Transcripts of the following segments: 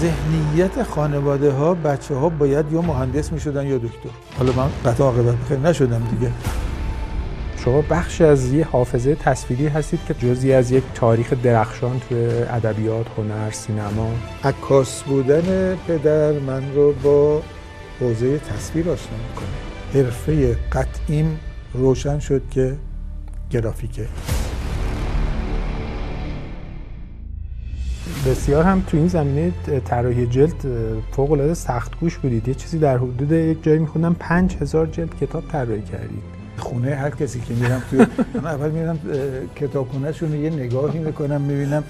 ذهنیت خانواده ها بچه ها باید یا مهندس می شدن یا دکتر. حالا من قطع عاقبت بخیر نشدم دیگه. شما بخش از یه حافظه تصویری هستید که جزی از یک تاریخ درخشان توی ادبیات، هنر، سینما. عکاس بودن پدر من رو با حوزه تصویر آشنا می‌کنه. حرفه قطعیم روشن شد که گرافیکه. بسیار هم تو این زمینه طراحی جلد فوق العاده سخت گوش بودید. یه چیزی در حدود یک جایی میخوندم 5000 جلد کتاب طراحی کردید. خونه هر کسی که میرم توی من اول میرم کتابخونه شون یه نگاهی می‌کنم می‌بینم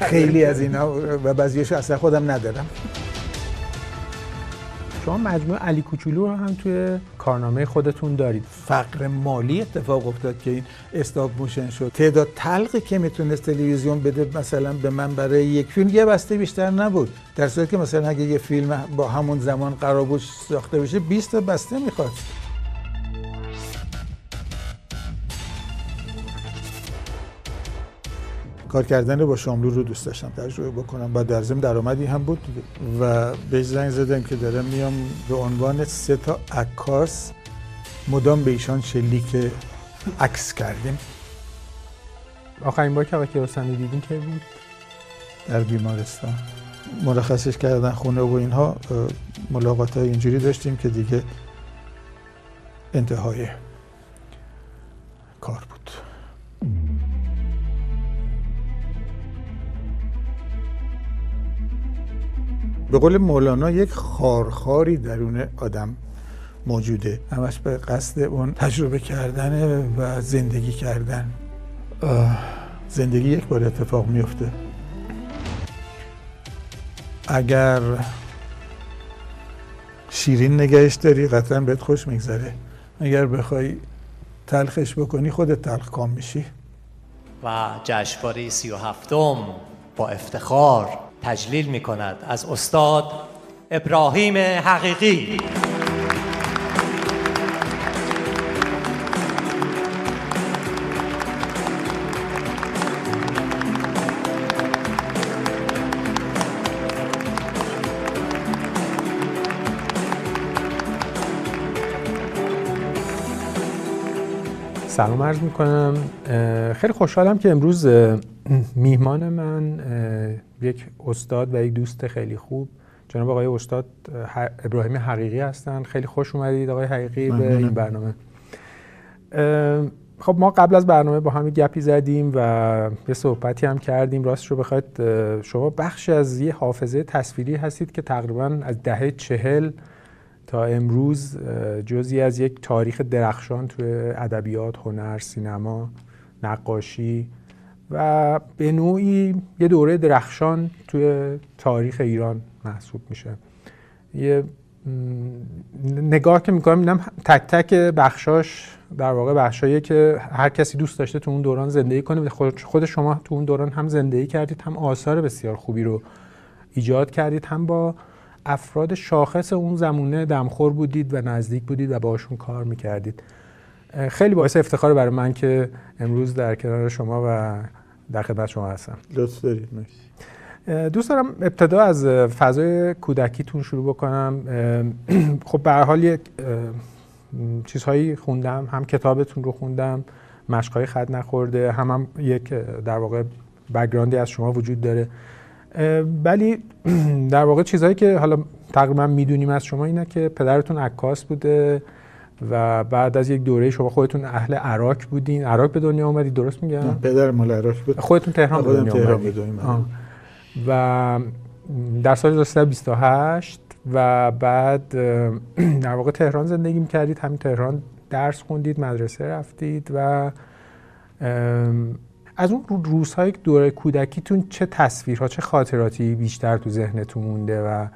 خیلی از اینا و بعضیش اصلا خودم ندارم. شما مجموعه علی کوچولو رو هم توی کارنامه خودتون دارید. فقر مالی اتفاق افتاد که این استاپ موشن شد. تعداد تلقی که می‌تونست تلویزیون بده مثلا به من برای یک فیلم یه بسته بیشتر نبود. در صورتی که مثلا اگه یه فیلم با همون زمان قرار بود ساخته بشه 20 تا بسته می‌خواد کار کردن با شاملو رو دوست داشتم تجربه بکنم. و در ضمن درآمدی هم بود و به زنگ زدم که دارم میام به عنوان سه تا عکاس. مدام به ایشان شلیک عکس کردیم. آخرین بار که آقای کیارستمی دیدین که بود؟ در بیمارستان. مرخصش کردن خونه و اینها ملاقات های اینجوری داشتیم که دیگه انتهای کار بود. به قول مولانا یک خارخاری درون آدم موجوده. همش به قصد اون تجربه کردن و زندگی کردن. زندگی یک بار اتفاق میفته اگر شیرین نگهش داری قطعا بهت خوش میگذره. اگر بخوای تلخش بکنی خودت تلخ کام میشی. و جشنواره سی و هفتم با افتخار. تجلیل می کند از استاد ابراهیم حقیقی. سلام عرض می کنم خیلی خوشحالم که امروز میهمان من یک استاد و یک دوست خیلی خوب. جناب آقای استاد ابراهیم حقیقی هستن. خیلی خوش اومدید آقای حقیقی به این برنامه. خب ما قبل از برنامه با هم گپی زدیم و یه صحبتی هم کردیم. راست رو بخواید شما بخش از یه حافظه تصویری هستید که تقریبا از دهه چهل تا امروز جزی از یک تاریخ درخشان توی ادبیات، هنر، سینما، نقاشی و به نوعی یه دوره درخشان توی تاریخ ایران محسوب میشه. یه نگاه که می‌کنم میدم تک تک بخشاش در واقع بخشایی که هر کسی دوست داشته تو اون دوران زندگی کنه خود شما تو اون دوران هم زندگی کردید هم آثار بسیار خوبی رو ایجاد کردید هم با افراد شاخص اون زمونه دمخور بودید و نزدیک بودید و باشون کار می‌کردید. خیلی باعث افتخار برای من که امروز در کنار شما و در خدمت شما هستم. لطف دارید دوست دارم ابتدا از فضای کودکیتون شروع بکنم. خب به حال یک چیزهایی خوندم. هم کتابتون رو خوندم مشقای خط نخورده هم, هم یک در واقع بگراندی از شما وجود داره. ولی در واقع چیزهایی که حالا تقریبا می‌دونیم از شما اینه که پدرتون عکاس بوده. و بعد از یک دوره شما خودتون اهل عراق بودین. عراق به دنیا اومدید درست میگم؟ پدر مال عراق بود. خودتون تهران به دنیا اومدید و در سال 1928 و بعد در واقع تهران زندگی می‌کردید. همین تهران درس خوندید مدرسه رفتید و از اون روزهای دوره کودکیتون چه تصویرها چه خاطراتی بیشتر تو ذهنتون مونده و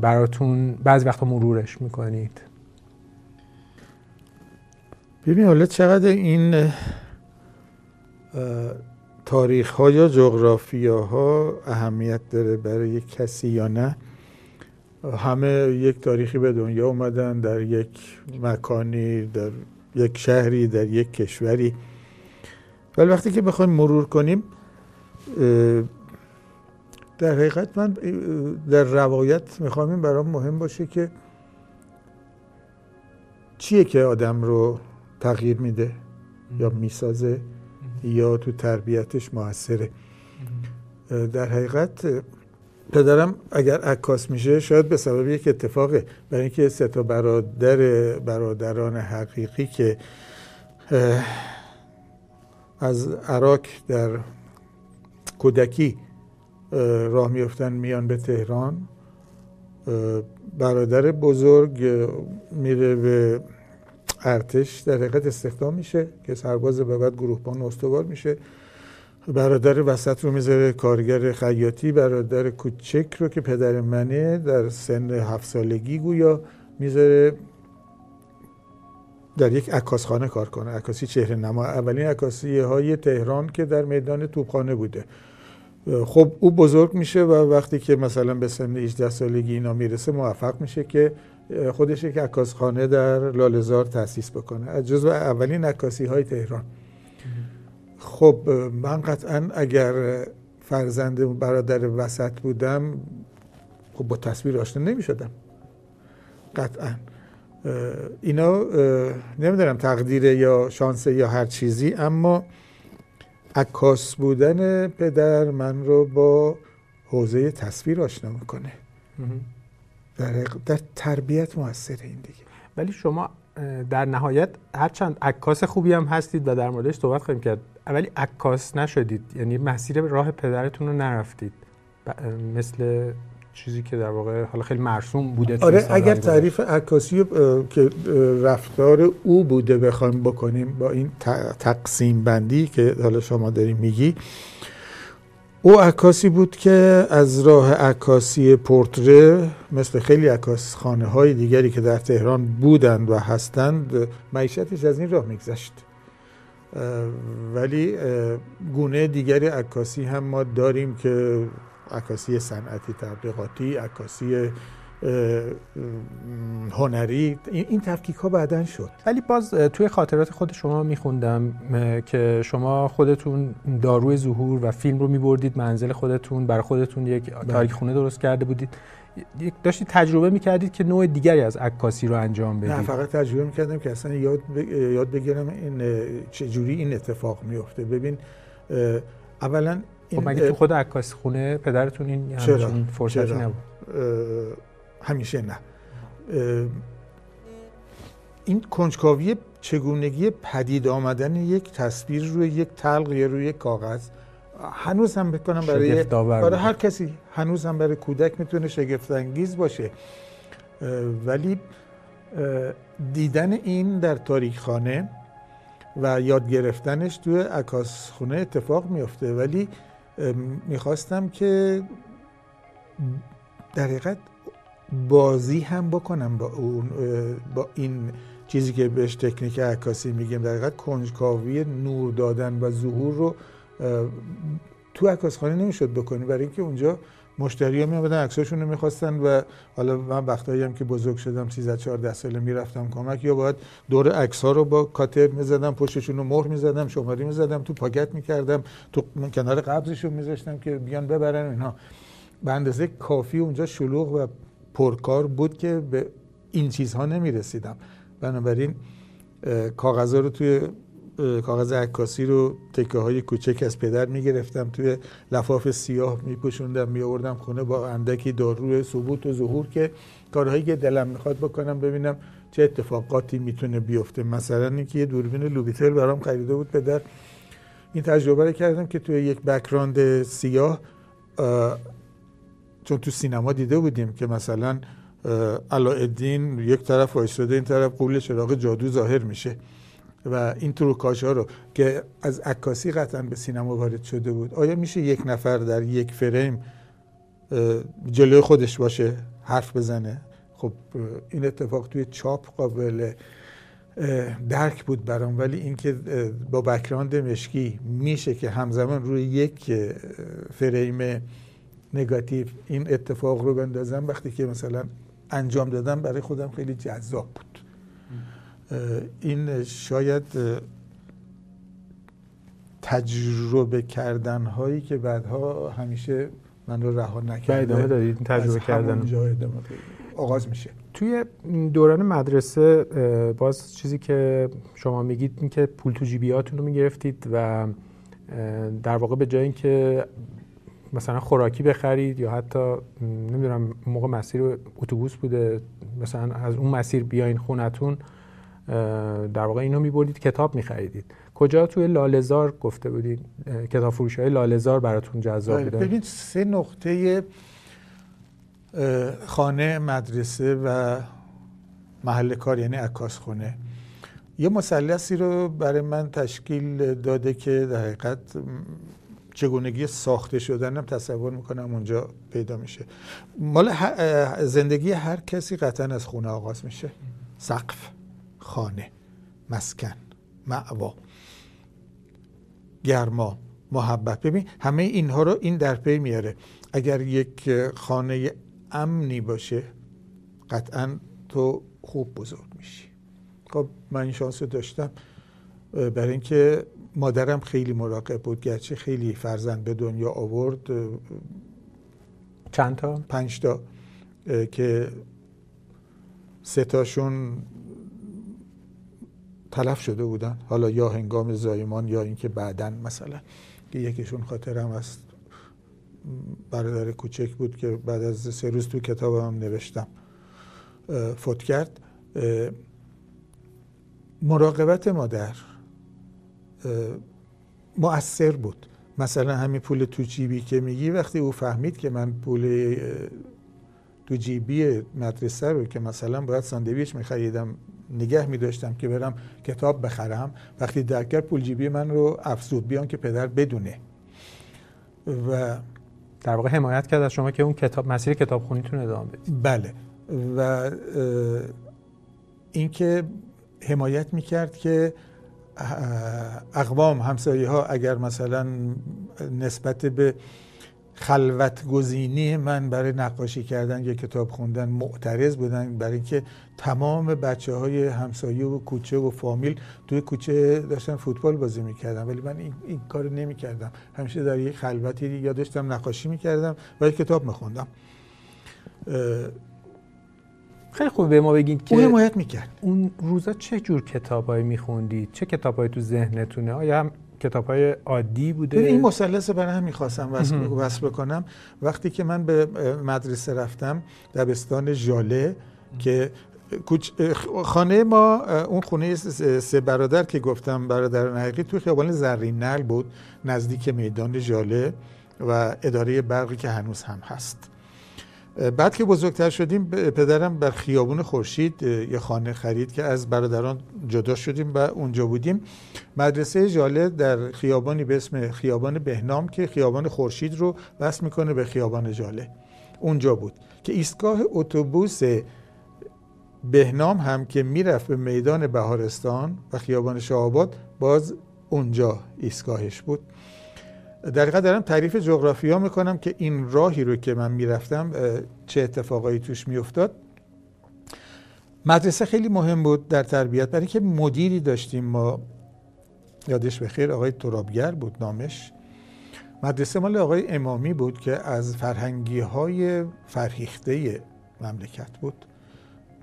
براتون بعضی وقتا مرورش می‌کنید؟ ببین حالا چقدر این تاریخ ها یا جغرافیا ها اهمیت داره برای یک کسی یا نه. همه یک تاریخی به دنیا اومدن در یک مکانی در یک شهری در یک کشوری. ولی وقتی که بخوایم مرور کنیم در حقیقت من در روایت می‌خوام این برام مهم باشه که چیه که آدم رو تغییر میده یا می‌سازه یا تو تربیتش موثره. در حقیقت پدرم اگر عکاس میشه شاید به سبب یک اتفاقه. برای اینکه سه تا برادر برادران حقیقی که از عراق در کودکی راه میفتن میان به تهران برادر بزرگ میره به ارتش در حقیقت استخدام میشه که سرباز به بعد گروهبان استوار میشه. برادر وسط رو می‌ذاره کارگر خیاطی برادر کوچک رو که پدر منه در سن هفت سالگی گویا می‌ذاره در یک عکاسخانه کار کنه. عکاسی چهره نما اولین عکاسی های تهران که در میدان توپخانه بوده. خب او بزرگ میشه و وقتی که مثلا به سن 18 سالگی اینا می‌رسه موفق میشه که خودش یک عکاسخانه در لالزار تاسیس بکنه. از جزو اولین عکاسی های تهران. خب من قطعا اگر فرزند برادر وسط بودم خب با تصویر آشنا نمی شدم قطعا اینا نمی‌دونم تقدیره یا شانسه یا هر چیزی اما عکاس بودن پدر من رو با حوزه تصویر آشنا می‌کنه. در, در تربیت موثر این دیگه. ولی شما در نهایت هرچند عکاس خوبی هم هستید و در موردش صحبت خواهیم کرد ولی عکاس نشدید. یعنی مسیر راه پدرتون رو نرفتید. مثل چیزی که در واقع حالا خیلی مرسوم بوده آره اگر تعریف عکاسی که رفتار او بوده بخوایم بکنیم با این تقسیم بندی که حالا شما داریم میگی او عکاسی بود که از راه عکاسی پورتره مثل خیلی عکاس خانه های دیگری که در تهران بودند و هستند معیشتش از این راه میگذشت. ولی گونه دیگری عکاسی هم ما داریم که عکاسی صنعتی تبلیغاتی عکاسی هنری. این تفکیک ها بعدا شد. ولی باز توی خاطرات خود شما میخوندم که شما خودتون داروی ظهور و فیلم رو میبردید منزل خودتون برای خودتون یک بله. تاریک خونه درست کرده بودید. داشتید تجربه می‌کردید که نوع دیگری از عکاسی رو انجام بدید؟ نه فقط تجربه می‌کردم که اصلا یاد, یاد بگیرم این چجوری این اتفاق میفته. ببین اولا خب مگه تو خود عکاس خونه پدرتون این چرا؟ فرصتی نبود؟ همیشه نه. این کنجکاوی چگونگی پدید آمدن یک تصویر روی یک تلق یا روی یک کاغذ هنوز هم بکنم برای برای هر کسی هنوز هم برای کودک می‌تونه شگفت انگیز باشه ولی دیدن این در تاریخ خانه و یاد گرفتنش توی عکاس خونه اتفاق میفته ولی می‌خواستم که در حقیقت بازی هم بکنم با اون با این چیزی که بهش تکنیک عکاسی میگیم. در حقیقت کنجکاوی نور دادن و ظهور رو تو عکاسخانه نمی‌شد بکنی. برای اینکه اونجا مشتری ها میامدن عکساشون رو می‌خواستن و حالا من وقتایی هم که بزرگ شدم 13 14 ساله می‌رفتم کمک یا باید دور عکس ها رو با کاتر می‌زدم پشتشون رو مهر می‌زدم شماری می‌زدم تو پاکت می‌کردم تو کنار قبضشون میذاشتم که بیان ببرن اینها به اندازه کافی اونجا شلوغ و پرکار بود که به این چیزها نمی‌رسیدم. بنابراین کاغذ رو توی کاغذ عکاسی رو تکه های کوچک از پدر می‌گرفتم. توی لفاف سیاه میپوشوندم میآوردم خونه با اندکی داروی ثبوت و ظهور که کارهایی که دلم می‌خواد بکنم ببینم چه اتفاقاتی می‌تونه بیفته. مثلا اینکه یه دوربین لوبیتل برام خریده بود پدر. این تجربه رو کردم که توی یک بکراند سیاه چون تو سینما دیده بودیم که مثلا علاءالدین یک طرف وایساده این طرف قول چراغ جادو ظاهر میشه. و این تروکاش ها رو که از عکاسی قطعا به سینما وارد شده بود. آیا میشه یک نفر در یک فریم جلوی خودش باشه حرف بزنه؟ خب این اتفاق توی چاپ قابل درک بود برام. ولی اینکه با بکراند مشکی میشه که همزمان روی یک فریم نگاتیو این اتفاق رو بندازم وقتی که مثلا انجام دادم برای خودم خیلی جذاب بود. این شاید تجربه کردن هایی که بعدها همیشه من رو رها نکرده. ادامه دادید این تجربه کردن. آغاز میشه. توی دوران مدرسه باز چیزی که شما میگید این که پول تو جیبیاتون رو می‌گرفتید و در واقع به جای اینکه مثلا خوراکی بخرید یا حتی نمی‌دونم موقع مسیر اتوبوس بوده مثلا از اون مسیر بیاین خونتون در واقع اینو میبردید کتاب میخریدید. کجا توی لالزار گفته بودید کتاب فروشی های لالزار براتون جذاب بله، بوده؟ ببینید سه نقطه خانه مدرسه و محل کار یعنی عکاس خونه. یه مثلثی رو برای من تشکیل داده که در حقیقت چگونگی ساخته شدنم تصور می‌کنم اونجا پیدا میشه. مال زندگی هر کسی قطعا از خونه آغاز میشه. سقف خانه مسکن معوا گرما محبت. ببین همه اینها رو این در پی میاره. اگر یک خانه امنی باشه قطعا تو خوب بزرگ میشی. خب من این شانس داشتم برای اینکه مادرم خیلی مراقب بود گرچه خیلی فرزند به دنیا آورد. چند تا؟ پنج تا که سه تاشون تلف شده بودن. حالا یا هنگام زایمان یا اینکه بعدن مثلا. که یکیشون خاطرم است برادر کوچک بود که بعد از سه روز تو کتابم نوشتم فوت کرد. مراقبت مادر. مؤثر بود. مثلا همین پول تو جیبی که میگی وقتی او فهمید که من پول تو جیبی مدرسه رو که مثلا باید ساندویچ میخریدم نگه میداشتم که برم کتاب بخرم وقتی درک کرد پول جیبی من رو افزود بیان که پدر بدونه. و در واقع حمایت کرد از شما که اون کتاب مسیر کتابخونیتون ادامه بدید. بله. و اینکه حمایت می‌کرد که اقوام همسایه ها اگر مثلا نسبت به خلوت گزینی من برای نقاشی کردن یا کتاب خوندن معترض بودن برای اینکه تمام بچه های همسایه و کوچه و فامیل توی کوچه داشتن فوتبال بازی می‌کردن. ولی من این, این کار نمی‌کردم. همیشه در یک خلوتی یا داشتم نقاشی می‌کردم و کتاب میخوندم. خیلی خوب به ما بگید که حمایت می‌کرد. اون روزا چه جور کتابایی میخوندید؟ چه کتابایی تو ذهنتونه؟ آیا هم کتابای عادی بوده؟ این مثلث برای هم می‌خواستم وصل, بکنم. وقتی که من به مدرسه رفتم دبستان ژاله که خانه ما اون خونه سه برادر که گفتم برادر حقیقی توی خیابان زرینل بود نزدیک میدان ژاله و اداره برقی که هنوز هم هست. بعد که بزرگتر شدیم پدرم بر خیابون خورشید یه خانه خرید که از برادران جدا شدیم و اونجا بودیم. مدرسه ژاله در خیابانی به اسم خیابان بهنام که خیابان خورشید رو وصل می‌کنه به خیابان ژاله اونجا بود که ایستگاه اتوبوس بهنام هم که می‌رفت به میدان بهارستان و خیابان شاهآباد باز اونجا ایستگاهش بود. در حقیقت دارم تعریف جغرافیا می‌کنم که این راهی رو که من می‌رفتم چه اتفاقایی توش میافتاد. مدرسه خیلی مهم بود در تربیت. برای اینکه مدیری داشتیم ما یادش بخیر آقای ترابگر بود نامش. مدرسه مال آقای امامی بود که از فرهنگی های فرهیخته مملکت بود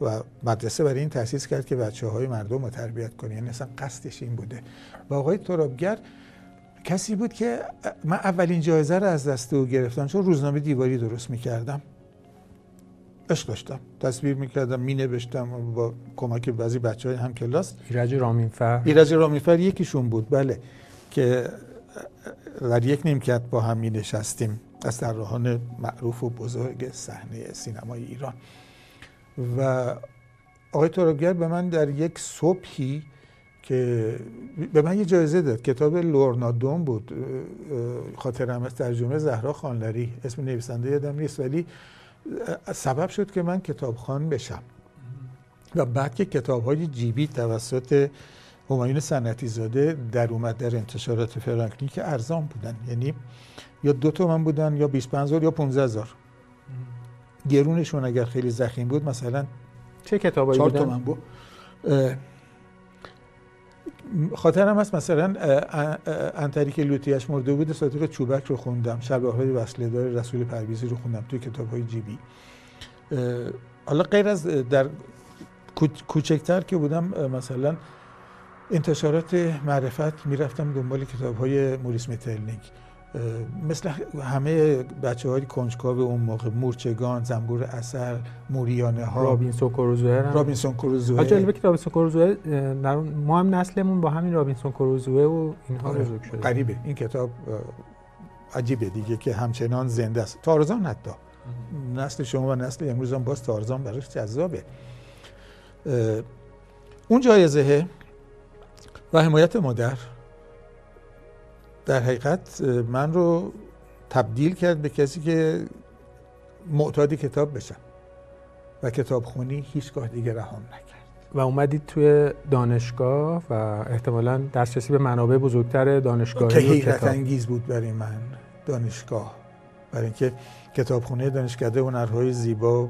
و مدرسه برای این تأسیس کرد که بچه های مردم رو تربیت کنه یعنی اصلا قصدش این بوده. و آقای ترابگر کسی بود که من اولین جایزه رو از دست او گرفتم چون روزنامه دیواری درست می‌کردم. عشق داشتم. تصویر می‌کردم مینوشتم با کمک بعضی بچه های هم کلاس. ایرج رامینفر ایرج رامینفر یکیشون بود بله که در یک نیمکت با هم می نشستیم از طراحان معروف و بزرگ صحنه سینمای ایران. و آقای ترابگر به من در یک صبحی که به من یه جایزه داد. کتاب لورنادوم بود. خاطرم از ترجمه زهرا خانلری. اسم نویسنده یادم نیست ولی سبب شد که من کتابخوان بشم. و بعد که کتاب های جیبی توسط همایون سنتی زاده در اومد در انتشارات فرانکلین که ارزان بودن. یعنی یا دو تومن بودن یا 25 هزار یا 15 هزار. گرونشون اگر خیلی زخیم بود مثلا چه کتابایی بودن؟ تومن بود. خاطرم هست مثلا انتری که لوتیش مرده بود صادق چوبک رو خوندم های وصله دار رسول پرویزی رو خوندم توی کتاب های جیبی حالا غیر از در کوچکتر که بودم مثلا انتشارات معرفت می‌رفتم دنبال کتاب های موریس مترلینگ مثل همه بچه های کنجکاو اون موقع مورچگان زنبور عسل موریانه ها رابینسون کروزوه رابینسون کروزوه جالبه که رابینسون کروزوه ما هم نسلمون با همین رابینسون کروزوه و اینها آره. بزرگ شده. غریبه این کتاب عجیبه دیگه که همچنان زنده است. تارزان حتی. نسل شما و نسل امروز هم باز تارزان براش جذابه. اون جایزه و حمایت مادر. در حقیقت من رو تبدیل کرد به کسی که معتادی کتاب بشم و کتاب خونی هیچگاه دیگه رهام نکرد. و اومدید توی دانشگاه و احتمالا دسترسی به منابع بزرگتر دانشگاهی که حیرت انگیز بود برای من دانشگاه برای اینکه کتابخونه دانشکده هنرهای زیبا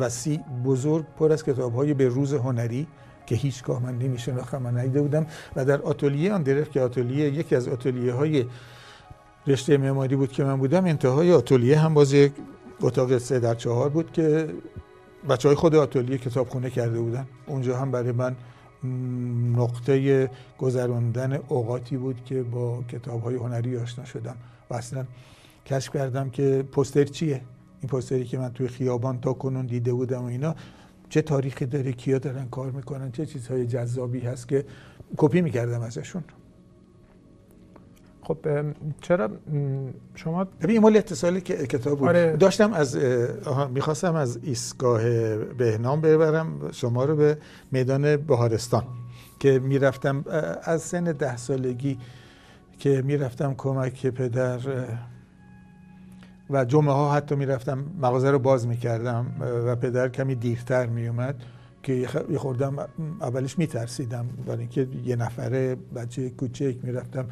وسیع بزرگ پر از کتابهای به روز هنری که هیچگاه من نمیشناختم من ندیده بودم و در آتلیه آندرف که آتلیه یکی از آتلیه های رشته معماری بود که من بودم انتهای آتلیه هم باز یک اتاق سه در چهار بود که بچه های خود آتلیه کتابخونه کرده بودن. اونجا هم برای من نقطه گذراندن اوقاتی بود که با کتاب های هنری آشنا شدم و اصلا کشف کردم که پوستر چیه. این پوستری که من توی خیابان تا کنون دیده بودم و اینا چه تاریخی داره کیا دارن کار می‌کنن چه چیزهای جذابی هست که کپی می‌کردم ازشون خب چرا شما ببین مال اتصال کتاب بود آره. داشتم از می‌خواستم از ایستگاه بهنام ببرم شما رو به میدان بهارستان که می‌رفتم از سن ده سالگی که می‌رفتم کمک پدر و جمعه ها حتی می‌رفتم مغازه رو باز می‌کردم و پدر کمی دیرتر میومد که یه خوردم اولش میترسیدم برای اینکه یه نفره بچه کوچک می‌رفتم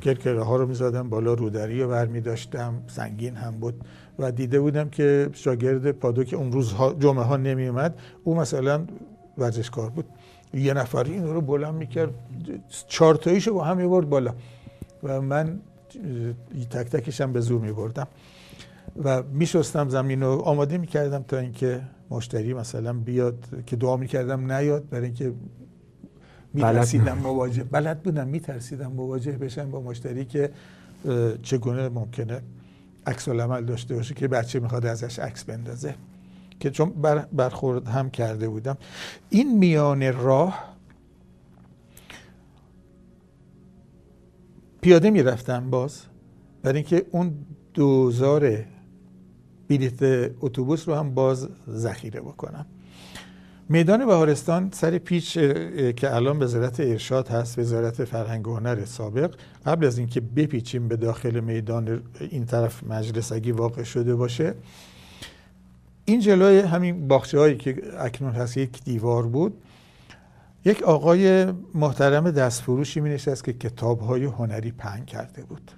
کرکره ها رو می‌زدم بالا رودری رو برمی داشتم سنگین هم بود و دیده بودم که شاگرد پادو که اون روز جمعه ها نمی اومد او مثلا ورزشکار بود. یه نفری این رو بلند می‌کرد چهار تاییشو با هم می‌برد بالا و من تک تکشم به زور میبردم. و میشستم زمین رو آماده می‌کردم تا اینکه مشتری مثلا بیاد که دعا می‌کردم نیاد برای اینکه میترسیدم مواجه بلد بودم میترسیدم مواجه بشم با مشتری که چگونه ممکنه عکس عمل داشته باشه که بچه می‌خواد ازش عکس بندازه. که چون بر برخورد هم کرده بودم. این میان راه پیاده می‌رفتم باز. برای اینکه اون دوزار بلیت اتوبوس رو هم باز ذخیره بکنم. میدان بهارستان سر پیچ که الان وزارت ارشاد هست وزارت فرهنگ و هنر سابق قبل از اینکه بپیچیم به داخل میدان این طرف مجلس اگه واقع شده باشه این جلوی همین باخچه هایی که اکنون هست یک دیوار بود. یک آقای محترم دستفروشی می نشست که کتاب های هنری پنگ کرده بود.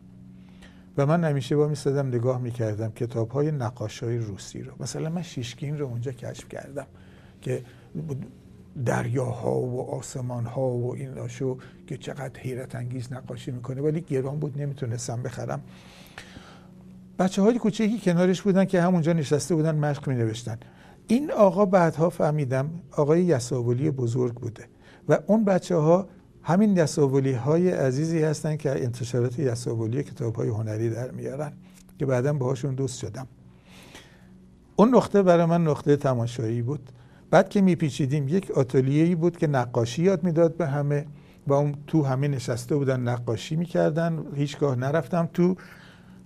و من همیشه با میستدم نگاه می‌کردم کتاب های نقاش های روسی رو. مثلا من شیشکین رو اونجا کشف کردم که دریاها و آسمان ها و این شو که چقدر حیرت انگیز نقاشی می‌کنه ولی گران بود نمی‌تونستم بخرم. بچه های کوچکی کنارش بودن که همونجا نشسته بودن مشق می نوشتن این آقا بعدها فهمیدم آقای یساولی بزرگ بوده و اون بچه ها همین یساولی های عزیزی هستن که انتشارات یساولی کتاب های هنری در میارن که بعدا باهاشون دوست شدم. اون نقطه برای من نقطه تماشایی بود. بعد که میپیچیدیم یک ای بود که نقاشی یاد می‌داد به همه با اون تو همه نشسته بودن نقاشی می‌کردن. هیچگاه نرفتم تو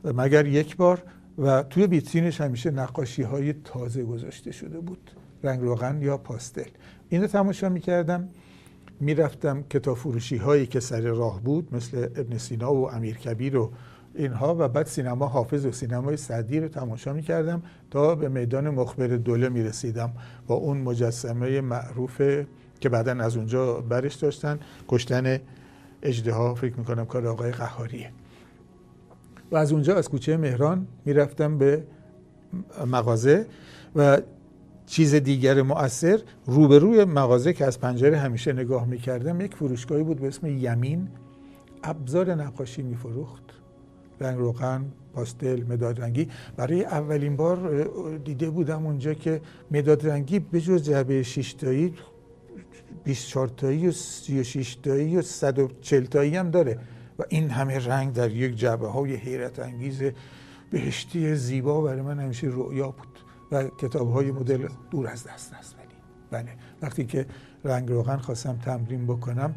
مگر یک بار. و توی ویترینش همیشه نقاشی های تازه گذاشته شده بود. رنگ روغن یا پاستل. اینو تماشا می‌کردم. می‌رفتم کتاب فروشی هایی که سر راه بود مثل ابن سینا و امیر کبیر و اینها. و بعد سینما حافظ و سینمای سعدی رو تماشا می‌کردم تا به میدان مخبر دوله می‌رسیدم با اون مجسمه معروف که بعدا از اونجا برش داشتن کشتن اجده فکر می‌کنم کار آقای قهاریه. و از اونجا از کوچه مهران می‌رفتم به مغازه و چیز دیگر مؤثر روبروی مغازه که از پنجره همیشه نگاه می‌کردم یک فروشگاهی بود به اسم یمین. ابزار نقاشی میفروخت. رنگ روغن پاستل مداد رنگی. برای اولین بار دیده بودم اونجا که مداد رنگی به جز جعبه 6 تایی 24 تایی و 36 تایی و 140 تایی هم داره. و این همه رنگ در یک جعبه های حیرت انگیز بهشتی زیبا برای من همیشه رؤیا بود. و کتاب های مدل دور از دست است. ولی بله وقتی که رنگ روغن خواستم تمرین بکنم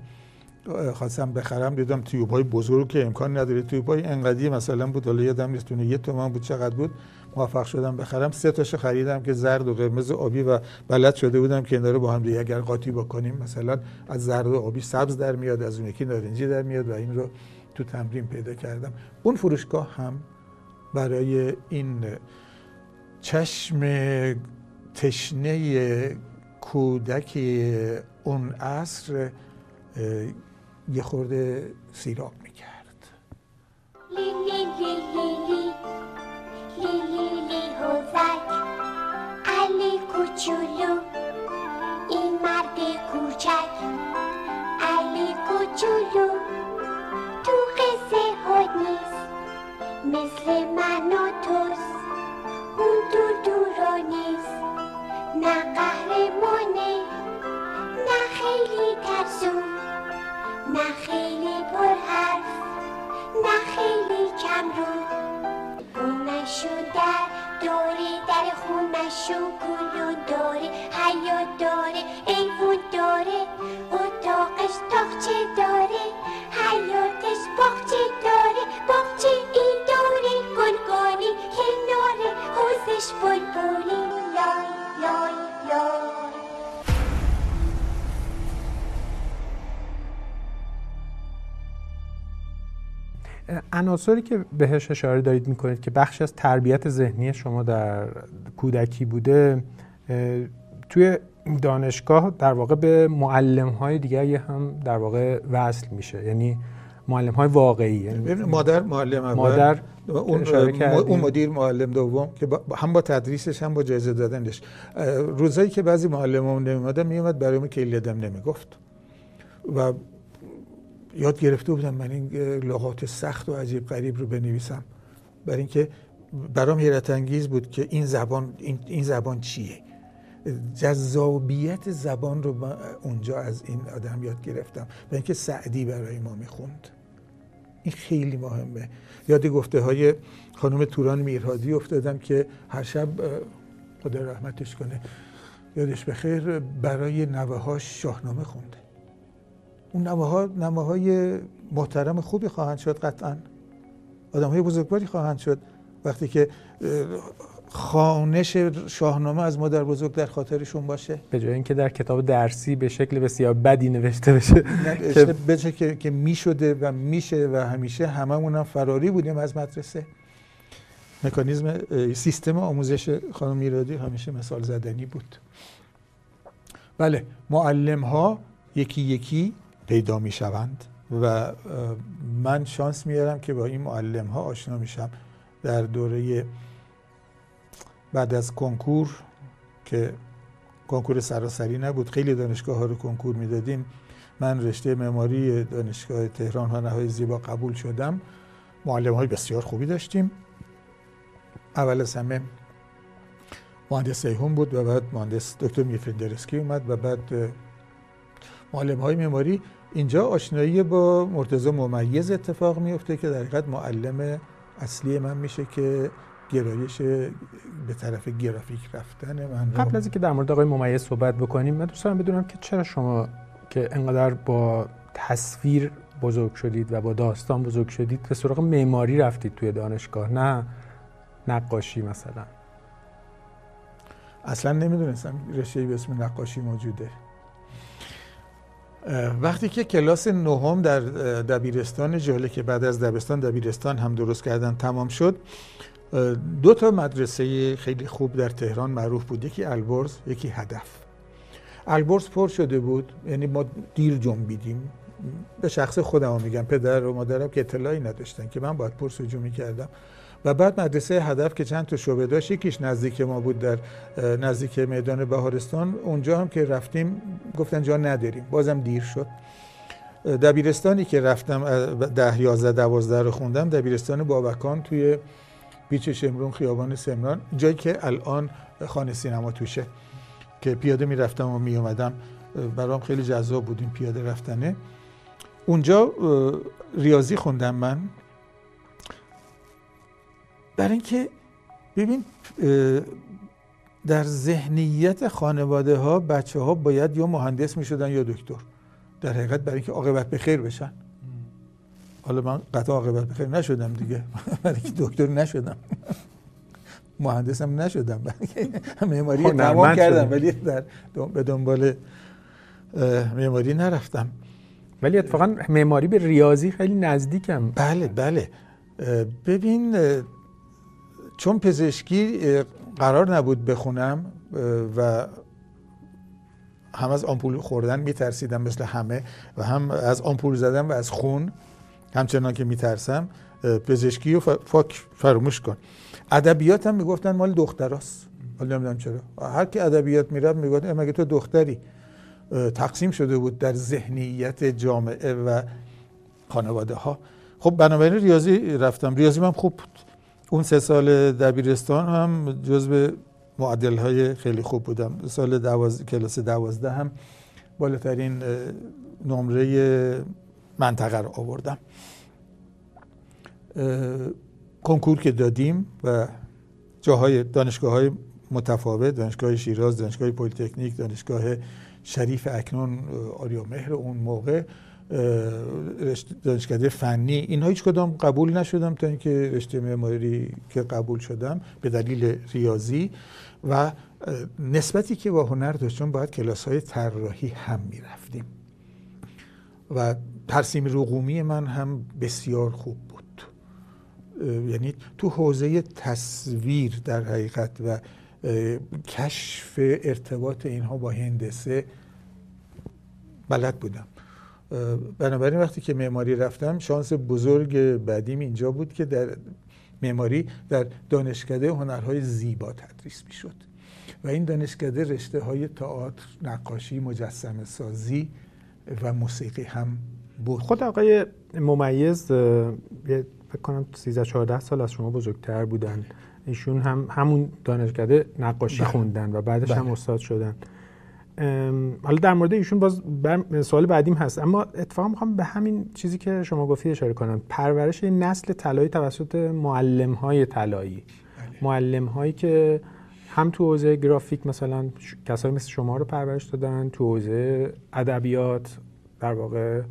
خواستم بخرم دیدم تیوب های بزرگ که امکان نداره. تیوب های انقدی مثلا بود حالا یادم نیست یه تومن بود چقدر بود؟ موفق شدم بخرم. سه تاشو خریدم که زرد و قرمز و آبی و بلد شده بودم که اینا با هم دیگه اگر قاطی بکنیم مثلا از زرد و آبی سبز در میاد از اون یکی نارنجی در میاد و این رو تو تمرین پیدا کردم. اون فروشگاه هم برای این چشم تشنه کودک اون عصر یه خورده سیراب می‌کرد. علی کوچولو این مرد کوچک علی کوچولو تو قصه ها نیست مثل من و توست. اون دور دورا نیست نه قهرمانه نه خیلی ترسون نه خیلی پر حرف نه خیلی کم رو خونشو در دوره در خونشو گلو داره حیات داره ایوون داره اتاقش تاخچه داره حیاتش باغچه داره باغچه ای حوزش بلبلی لای لای لای عناصری که بهش اشاره دارید می‌کنید که بخشی از تربیت ذهنی شما در کودکی بوده توی دانشگاه در واقع به معلم های دیگری هم در واقع وصل میشه. یعنی معلم های واقعی. یعنی مادر معلم اول مادر اون, اون مدیر معلم دوم که هم با تدریسش هم با جایزه دادنش. روزایی که بعضی معلمون نمیمادن میومد برای ما که نمی نمی‌گفت. و یاد گرفته بودم من این لغات سخت و عجیب غریب رو بنویسم. برای اینکه برام حیرت انگیز بود که این زبان این, این زبان چیه. جذابیت زبان رو اونجا از این آدم یاد گرفتم. و اینکه سعدی برای ما می‌خوند. این خیلی مهمه. یاد گفته های خانم توران میرهادی افتادم که هر شب خدا رحمتش کنه یادش بخیر برای نوه شاهنامه خونده. اون نمه های محترم خوبی خواهند شد قطعا. آدم های بزرگواری خواهند شد. وقتی که خانش شاهنامه از مادر بزرگ در خاطرشون باشه؟ به جای اینکه در کتاب درسی به شکل بسیار بدی نوشته بشه بشه که, که می شده و میشه و همیشه هممون هم فراری بودیم از مدرسه. مکانیزم سیستم آموزش خانم میرادی همیشه مثال زدنی بود. بله معلم ها یکی یکی پیدا می شوند و من شانس میارم که با این معلم ها آشنا میشم. در دوره بعد از کنکور که کنکور سراسری نبود خیلی دانشگاه ها رو کنکور می‌دادیم. من رشته معماری دانشگاه تهران و نهای زیبا قبول شدم. معلم های بسیار خوبی داشتیم. اول از همه مهندس سیهون بود و بعد مهندس دکتر میفندرسکی اومد و بعد معلم های معماری. اینجا آشنایی با مرتضی ممیز اتفاق میفته که در حقیقت معلم اصلی من میشه که گرایش به طرف گرافیک رفتن من قبل از اینکه در مورد آقای ممیز صحبت بکنیم من دوست دارم بدونم که چرا شما که انقدر با تصویر بزرگ شدید و با داستان بزرگ شدید به سراغ معماری رفتید توی دانشگاه نه نقاشی مثلا. اصلا نمی‌دونستم رشته به اسم نقاشی موجوده. وقتی که کلاس نهم در دبیرستان جاله که بعد از دبستان دبیرستان هم درست کردن تمام شد. دو تا مدرسه خیلی خوب در تهران معروف بود. یکی البرز یکی هدف. البرز پر شده بود. یعنی ما دیر جنبیدیم. به شخص خودم میگم پدر و مادرم که اطلاعی نداشتن که من باید پرسجو می‌کردم. و بعد مدرسه هدف که چند تا شعبه داشت یکیش نزدیک ما بود در نزدیک میدان بهارستان. اونجا هم که رفتیم گفتن جا نداریم. بازم دیر شد. دبیرستانی که رفتم ده یازده دوازده رو خوندم دبیرستان بابکان توی بیچ شمرون خیابان سمران. جایی که الان خانه سینما توشه که پیاده می‌رفتم و میومدم برام خیلی جذاب بود این پیاده رفتنه. اونجا ریاضی خوندم من. برای اینکه ببین در ذهنیت خانواده ها بچه ها باید یا مهندس می شدن یا دکتر. در حقیقت برای اینکه عاقبت به خیر بشن. حالا من قطعا عاقبت به خیر نشدم دیگه. برای اینکه دکتر نشدم. مهندسم نشدم. معماری خب تمام کردم ولی در به دنبال معماری نرفتم. ولی اتفاقا معماری به ریاضی خیلی نزدیکم. بله بله. ببین چون پزشکی قرار نبود بخونم و هم از آمپول خوردن میترسیدم مثل همه و هم از آمپول زدن و از خون. همچنان که میترسم پزشکی و فاک فراموش کن. ادبیات هم می‌گفتن مال دختراست. حالا نمی‌دونم چرا. هر کی ادبیات می‌رفت می‌گفت مگه تو دختری؟ تقسیم شده بود در ذهنیت جامعه و خانواده ها خب بنابراین ریاضی رفتم. ریاضی من خوب بود. اون سه سال دبیرستان هم جزو معدل های خیلی خوب بودم. سال دواز... کلاس دوازده هم بالاترین نمره منطقه رو آوردم. کنکور که دادیم و جاهای دانشگاه های متفاوت دانشگاه شیراز دانشگاه پلیتکنیک دانشگاه شریف اکنون آریا مهر اون موقع دانشکده فنی اینها هیچ کدام قبول نشدم تا اینکه رشته معماری که قبول شدم به دلیل ریاضی و نسبتی که با هنر داشتم باید کلاس های طراحی هم می‌رفتیم. و ترسیم رقومی من هم بسیار خوب بود. یعنی تو حوزه تصویر در حقیقت و کشف ارتباط اینها با هندسه بلد بودم. بنابراین وقتی که معماری رفتم شانس بزرگ بعدیم اینجا بود که در معماری در دانشکده هنرهای زیبا تدریس می‌شد. و این دانشکده رشته های تئاتر نقاشی مجسمه سازی و موسیقی هم بود خود آقای ممیز فکر کنم 13 14 سال از شما بزرگتر بودن ایشون هم همون دانشکده نقاشی بله. خوندن و بعدش بله. هم استاد شدن حالا در مورد ایشون باز سوال بعدیم هست اما اتفاقا می‌خوام به همین چیزی که شما گفتی اشاره کنم پرورش نسل طلایی توسط معلم های طلایی بله. معلم هایی که هم تو حوزه گرافیک مثلا کسایی مثل شما رو پرورش دادن تو حوزه ادبیات در واقع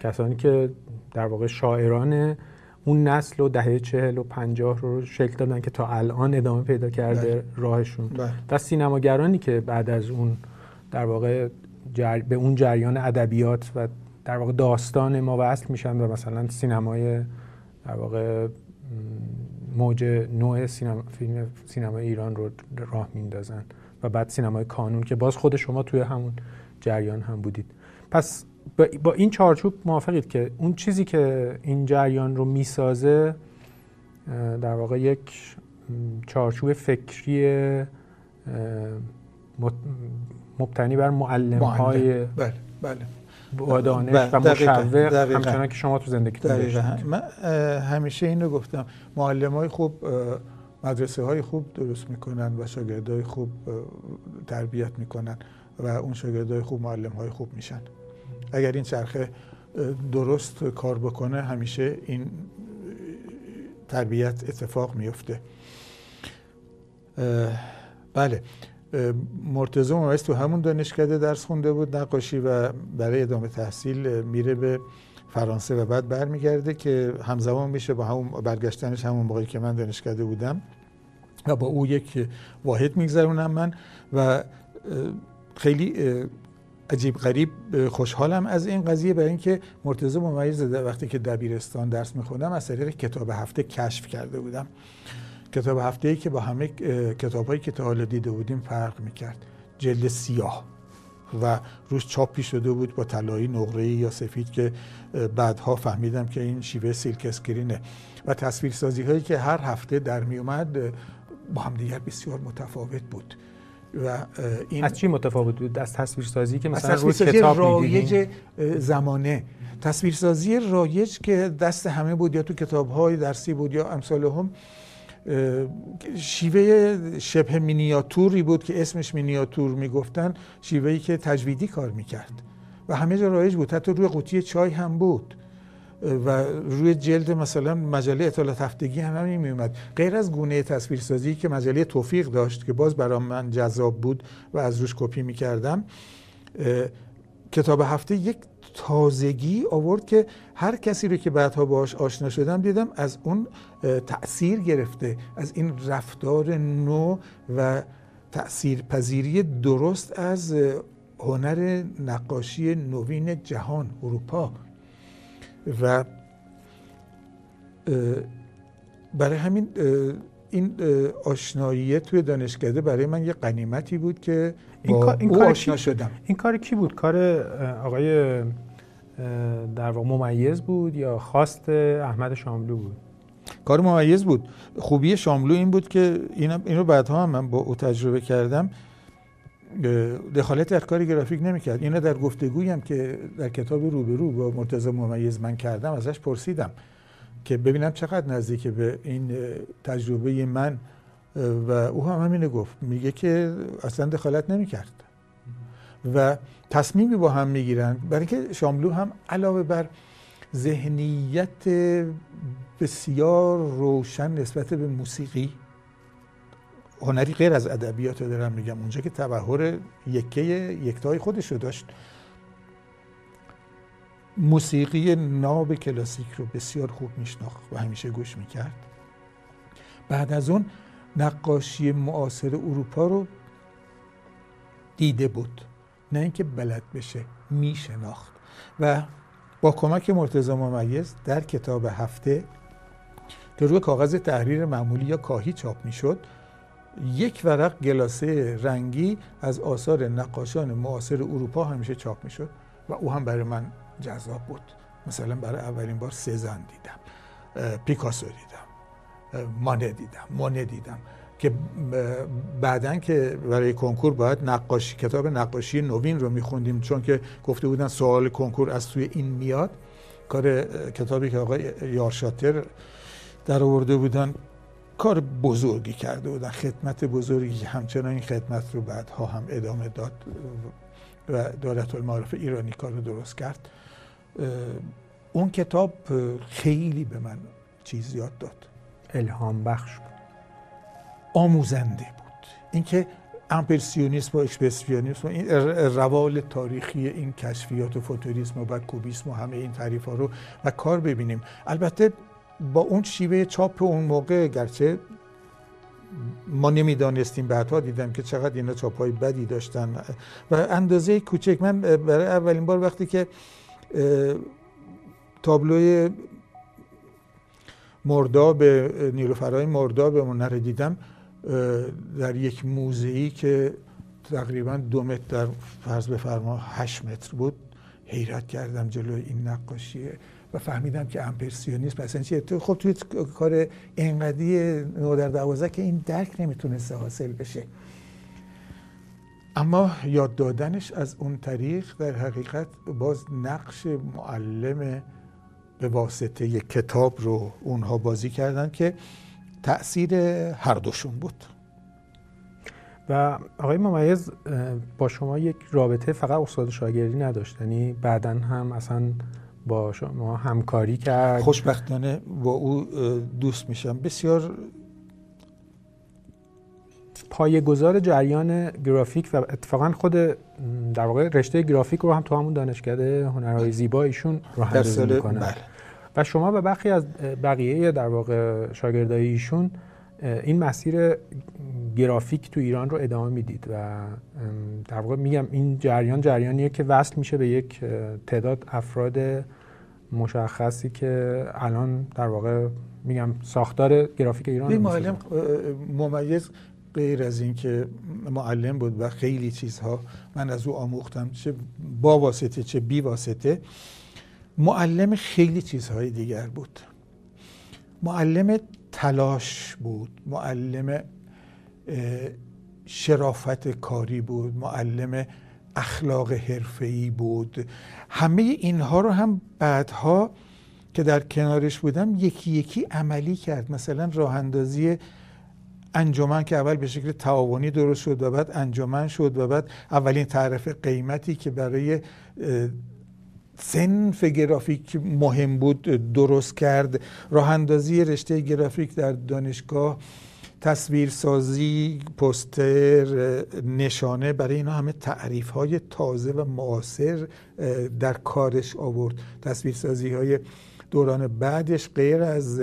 کسانی که در واقع شاعران اون نسل و دهه چهل و پنجاه رو شکل دادن که تا الان ادامه پیدا کرده بله. راهشون بله. و سینماگرانی که بعد از اون در واقع به اون جریان ادبیات و در واقع داستان ما وصل میشن و مثلا سینمای در واقع موج نوع سینما فیلم سینمای ایران رو راه میندازن و بعد سینمای کانون که باز خود شما توی همون جریان هم بودید پس با این چارچوب موافقید که اون چیزی که این جریان رو می‌سازه در واقع یک چارچوب فکری مبتنی بر معلم. های بله بله. با دانش بله. و مشوق همچنان که شما تو زندگی من همیشه این رو گفتم. معلم های خوب مدرسه های خوب درست می‌کنن و شاگرد های خوب تربیت می‌کنن و اون شاگرد های خوب معلم های خوب میشن. اگر این چرخه درست کار بکنه همیشه این تربیت اتفاق میفته. بله. مرتضی ممیز تو همون دانشکده درس خونده بود نقاشی و برای ادامه تحصیل میره به فرانسه و بعد برمیگرده که همزمان میشه با همون برگشتنش همون موقعی که من دانشکده بودم و با او یک واحد میگذرونم من و خیلی عجیب غریب خوشحالم از این قضیه برای اینکه مرتضی ممیز وقتی که دبیرستان درس میخوندم از طریق کتاب هفته کشف کرده بودم. کتاب هفته ای که با همه کتاب هایی که تا حالا دیده بودیم فرق می‌کرد. جلد سیاه. و روش چاپی شده بود با طلایی نقره یا سفید که بعدها فهمیدم که این شیوه سیلک اسکرینه. و تصویرسازی هایی که هر هفته در می اومد با همدیگر بسیار متفاوت بود. و این از چی متفاوت بود؟ از تصویرسازی که مثلا روی کتاب رایج زمانه. تصویرسازی رایج که دست همه بود یا تو کتاب های درسی بود یا امثال هم شیوه شبه مینیاتوری بود که اسمش مینیاتور می‌گفتن شیوهی که تجویدی کار می‌کرد. و همه جا رایج بود. حتی روی قوطی چای هم بود. و روی جلد مثلا مجله اطلاعات هفتگی هم همین می اومد غیر از گونه تصویرسازی که مجله توفیق داشت که باز برام من جذاب بود و از روش کپی می کردم کتاب هفته یک تازگی آورد که هر کسی رو که بعدها باش آشنا شدم دیدم از اون تأثیر گرفته از این رفتار نو و تأثیر پذیری درست از هنر نقاشی نوین جهان اروپا. و برای همین این آشنایی توی دانشکده برای من یه قنیمتی بود که این کار این آشنا شدم. این کار کی بود؟ کار آقای در واقع ممیز بود یا خواست احمد شاملو بود؟ کار ممیز بود. خوبی شاملو این بود که این اینو بعدها هم من با او تجربه کردم. دخالت در کار گرافیک نمی‌کرد. اینو در گفتگویی هم که در کتاب روبرو با مرتضی ممیز من کردم ازش پرسیدم که ببینم چقدر نزدیک به این تجربه من و او هم همینه گفت. میگه که اصلا دخالت نمی‌کرد. و تصمیمی با هم می‌گیرن. برای اینکه شاملو هم علاوه بر ذهنیت بسیار روشن نسبت به موسیقی هنری غیر از ادبیات دارم میگم. اونجا که تبهر یکه یکتای خودش رو داشت. موسیقی ناب کلاسیک رو بسیار خوب میشناخت و همیشه گوش می‌کرد. بعد از اون نقاشی معاصر اروپا رو دیده بود. نه اینکه بلد بشه میشناخت. و با کمک مرتضی ممیز در کتاب هفته که روی کاغذ تحریر معمولی یا کاهی چاپ می‌شد. یک ورق گلاسه رنگی از آثار نقاشان معاصر اروپا همیشه چاپ می‌شد و او هم برای من جذاب بود. مثلا برای اولین بار سزن دیدم پیکاسو دیدم مانه دیدم مانه دیدم که بعدا که برای کنکور باید نقاشی کتاب نقاشی نوین رو میخوندیم چون که گفته بودن سوال کنکور از توی این میاد. کار کتابی که آقای یارشاتر در آورده بودن. کار بزرگی کرده بودن خدمت بزرگی همچنان این خدمت رو بعدها هم ادامه داد و دولت المعارف ایرانی کار رو درست کرد. اون کتاب خیلی به من چیز یاد داد. الهام بخش بود. آموزنده بود. اینکه امپرسیونیسم و اکسپرسیونیسم و این روال تاریخی این کشفیات و فوتوریسم و بعد کوبیسم و همه این تعریف ها رو و کار ببینیم. البته با اون شیوه چاپ اون موقع گرچه ما نمی‌دانستیم بعدها دیدم که چقدر اینا چاپ های بدی داشتن. و اندازه کوچک من برای اولین بار وقتی که تابلوی مرداب نیلوفرای مرداب رو دیدم در یک موزهی که تقریبا دو متر فرض بفرما هشت متر بود حیرت کردم جلوی این نقاشیه و فهمیدم که امپرسیونیسم مثلا چیه. خب توی کار انقدی نو در دوازه که این درک نمی‌تونسته حاصل بشه. اما یاد دادنش از اون طریق در حقیقت باز نقش معلم به واسطه یک کتاب رو اونها بازی کردن که تاثیر هر دوشون بود. و آقای ممیز با شما یک رابطه فقط استاد شاگردی نداشت. یعنی بعدا هم اصلا با شما همکاری کرد. خوشبختانه با او دوست میشم. بسیار گذار جریان گرافیک و اتفاقا خود در واقع رشته گرافیک رو هم تو همون دانشکده هنرهای زیبا ایشون راهندازی می‌کنه. بله. و شما به بخی از بقیه در واقع شاگردای ایشون این مسیر گرافیک تو ایران رو ادامه می‌دید و در واقع میگم این جریان جریانیه که وصل میشه به یک تعداد افراد مشخصی که الان در واقع میگم ساختار گرافیک ایران این معلم ممیز غیر از اینکه معلم بود و خیلی چیزها من از او آموختم چه با واسطه چه بی واسطه. معلم خیلی چیزهای دیگر بود. معلم تلاش بود معلم شرافت کاری بود معلم اخلاق حرفه‌ای بود. همه اینها رو هم بعدها که در کنارش بودم یکی یکی عملی کرد. مثلا راه اندازی انجمن که اول به شکل تعاونی درست شد و بعد انجمن شد و بعد اولین تعرف قیمتی که برای سنف گرافیک مهم بود درست کرد. راه اندازی رشته گرافیک در دانشگاه تصویرسازی پوستر نشانه برای اینا همه تعریف های تازه و معاصر در کارش آورد. تصویرسازی های دوران بعدش غیر از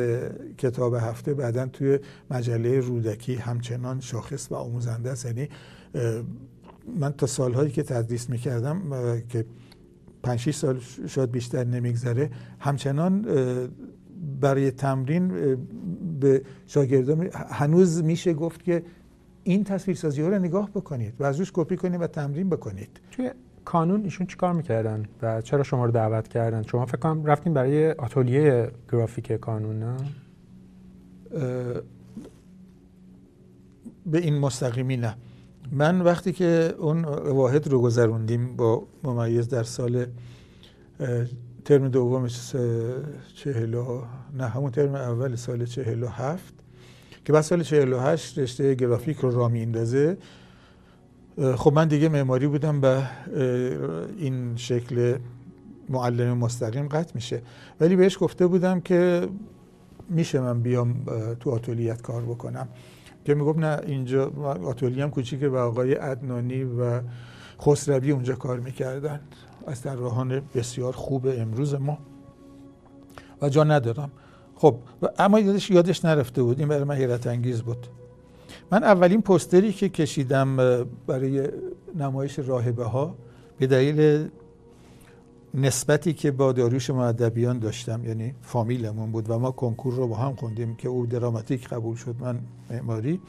کتاب هفته بعدا توی مجله رودکی همچنان شاخص و آموزنده است. یعنی من تا سالهایی که تدریس می‌کردم که 5 سال شاید بیشتر نمیگذره همچنان برای تمرین به شاگردان هنوز میشه گفت که این تصویرسازی ها رو نگاه بکنید و از روش کپی کنید و تمرین بکنید. توی کانون ایشون چیکار می‌کردن و چرا شما رو دعوت کردن؟ شما فکر کنم رفتین برای آتلیه گرافیک کانون نه؟ به این مستقیمی نه. من وقتی که اون واحد رو گذروندیم با ممیز در سال ترم دوم چهل نه همون ترم اول سال چهل و هفت که بعد سال چهل و هشت رشته گرافیک رو را میندازه خب من دیگه معماری بودم به این شکل معلم مستقیم قطع میشه. ولی بهش گفته بودم که میشه من بیام تو آتولیت کار بکنم. که می‌گفت نه اینجا آتولی هم کوچیکه و آقای عدنانی و خسروی اونجا کار می‌کردن. از در راهان بسیار خوب امروز ما. و جا ندارم. خب اما یادش یادش نرفته بود. این برای من حیرت انگیز بود. من اولین پستری که کشیدم برای نمایش راهبه ها به دلیل نسبتی که با داریوش معدبیان داشتم یعنی فامیلمون بود و ما کنکور رو با هم خوندیم که او دراماتیک قبول شد من معماری.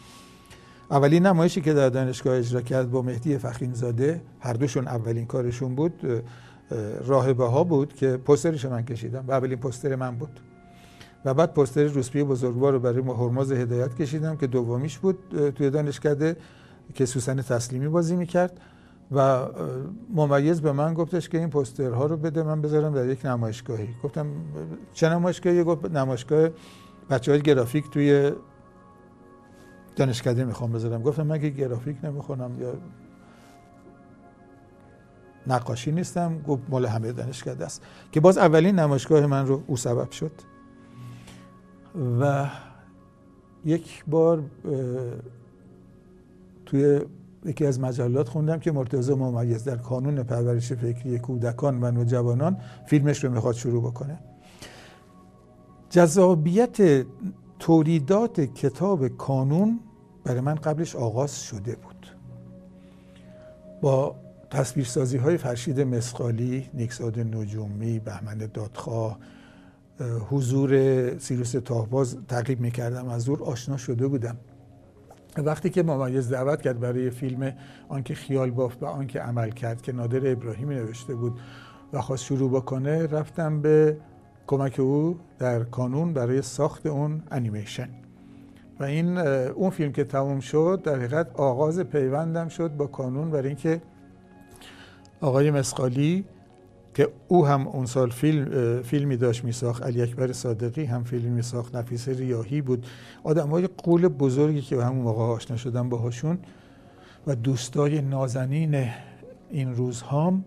اولین نمایشی که در دانشگاه اجرا کرد با مهدی فخینزاده هر دوشون اولین کارشون بود راهبه ها بود که پسترش من کشیدم و اولین پستر من بود. و بعد پستر روسپی بزرگوار رو برای هرمز هدایت کشیدم که دومیش بود توی دانشکده که سوسن تسلیمی بازی می‌کرد. و ممیز به من گفتش که این پسترها رو بده من بذارم در یک نمایشگاهی. گفتم چه نمایشگاهی؟ گفت نمایشگاه بچه های گرافیک توی دانشکده می‌خوام بذارم. گفتم من که گرافیک نمی‌خونم یا نقاشی نیستم؟ گفت مال همه دانشکده است. که باز اولین نمایشگاه من رو او سبب شد. و یک بار توی یکی از مجلات خوندم که مرتضی ممیز در کانون پرورش فکری کودکان و نوجوانان فیلمش رو می‌خواد شروع بکنه. جذابیت تولیدات کتاب کانون برای من قبلش آغاز شده بود. با تصویرسازی های فرشید مسقالی، نیکساد نجومی، بهمن دادخواه حضور سیروس تاهباز تعقیب می‌کردم از دور آشنا شده بودم. وقتی که ممیز دعوت کرد برای فیلم آنکه خیال بافت و آنکه عمل کرد که نادر ابراهیمی نوشته بود و خواست شروع بکنه رفتم به کمک او در کانون برای ساخت اون انیمیشن. و این اون فیلم که تموم شد در حقیقت آغاز پیوندم شد با کانون برای اینکه آقای مسقالی که او هم اون سال فیلم فیلمی داشت میساخت علی اکبر صادقی هم فیلمی میساخت نفیس ریاهی بود. آدم های قول بزرگی که همون موقع آشنا شدم باهاشون و دوستای نازنین این روزهام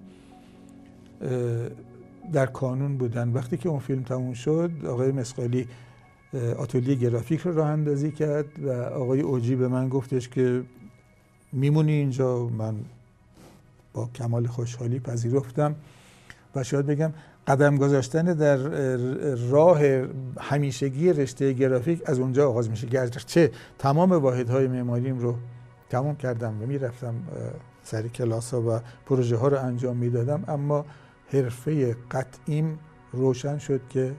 در کانون بودن. وقتی که اون فیلم تموم شد آقای مسقالی آتولیه گرافیک رو راه اندازی کرد و آقای اوجی به من گفتش که میمونی اینجا. من با کمال خوشحالی پذیرفتم و شاید بگم قدم گذاشتن در راه همیشگی رشته گرافیک از اونجا آغاز میشه. گرچه تمام واحدهای معماریم رو تمام کردم و می‌رفتم سر کلاس ها و پروژه ها رو انجام می‌دادم اما حرفه قطعیم روشن شد که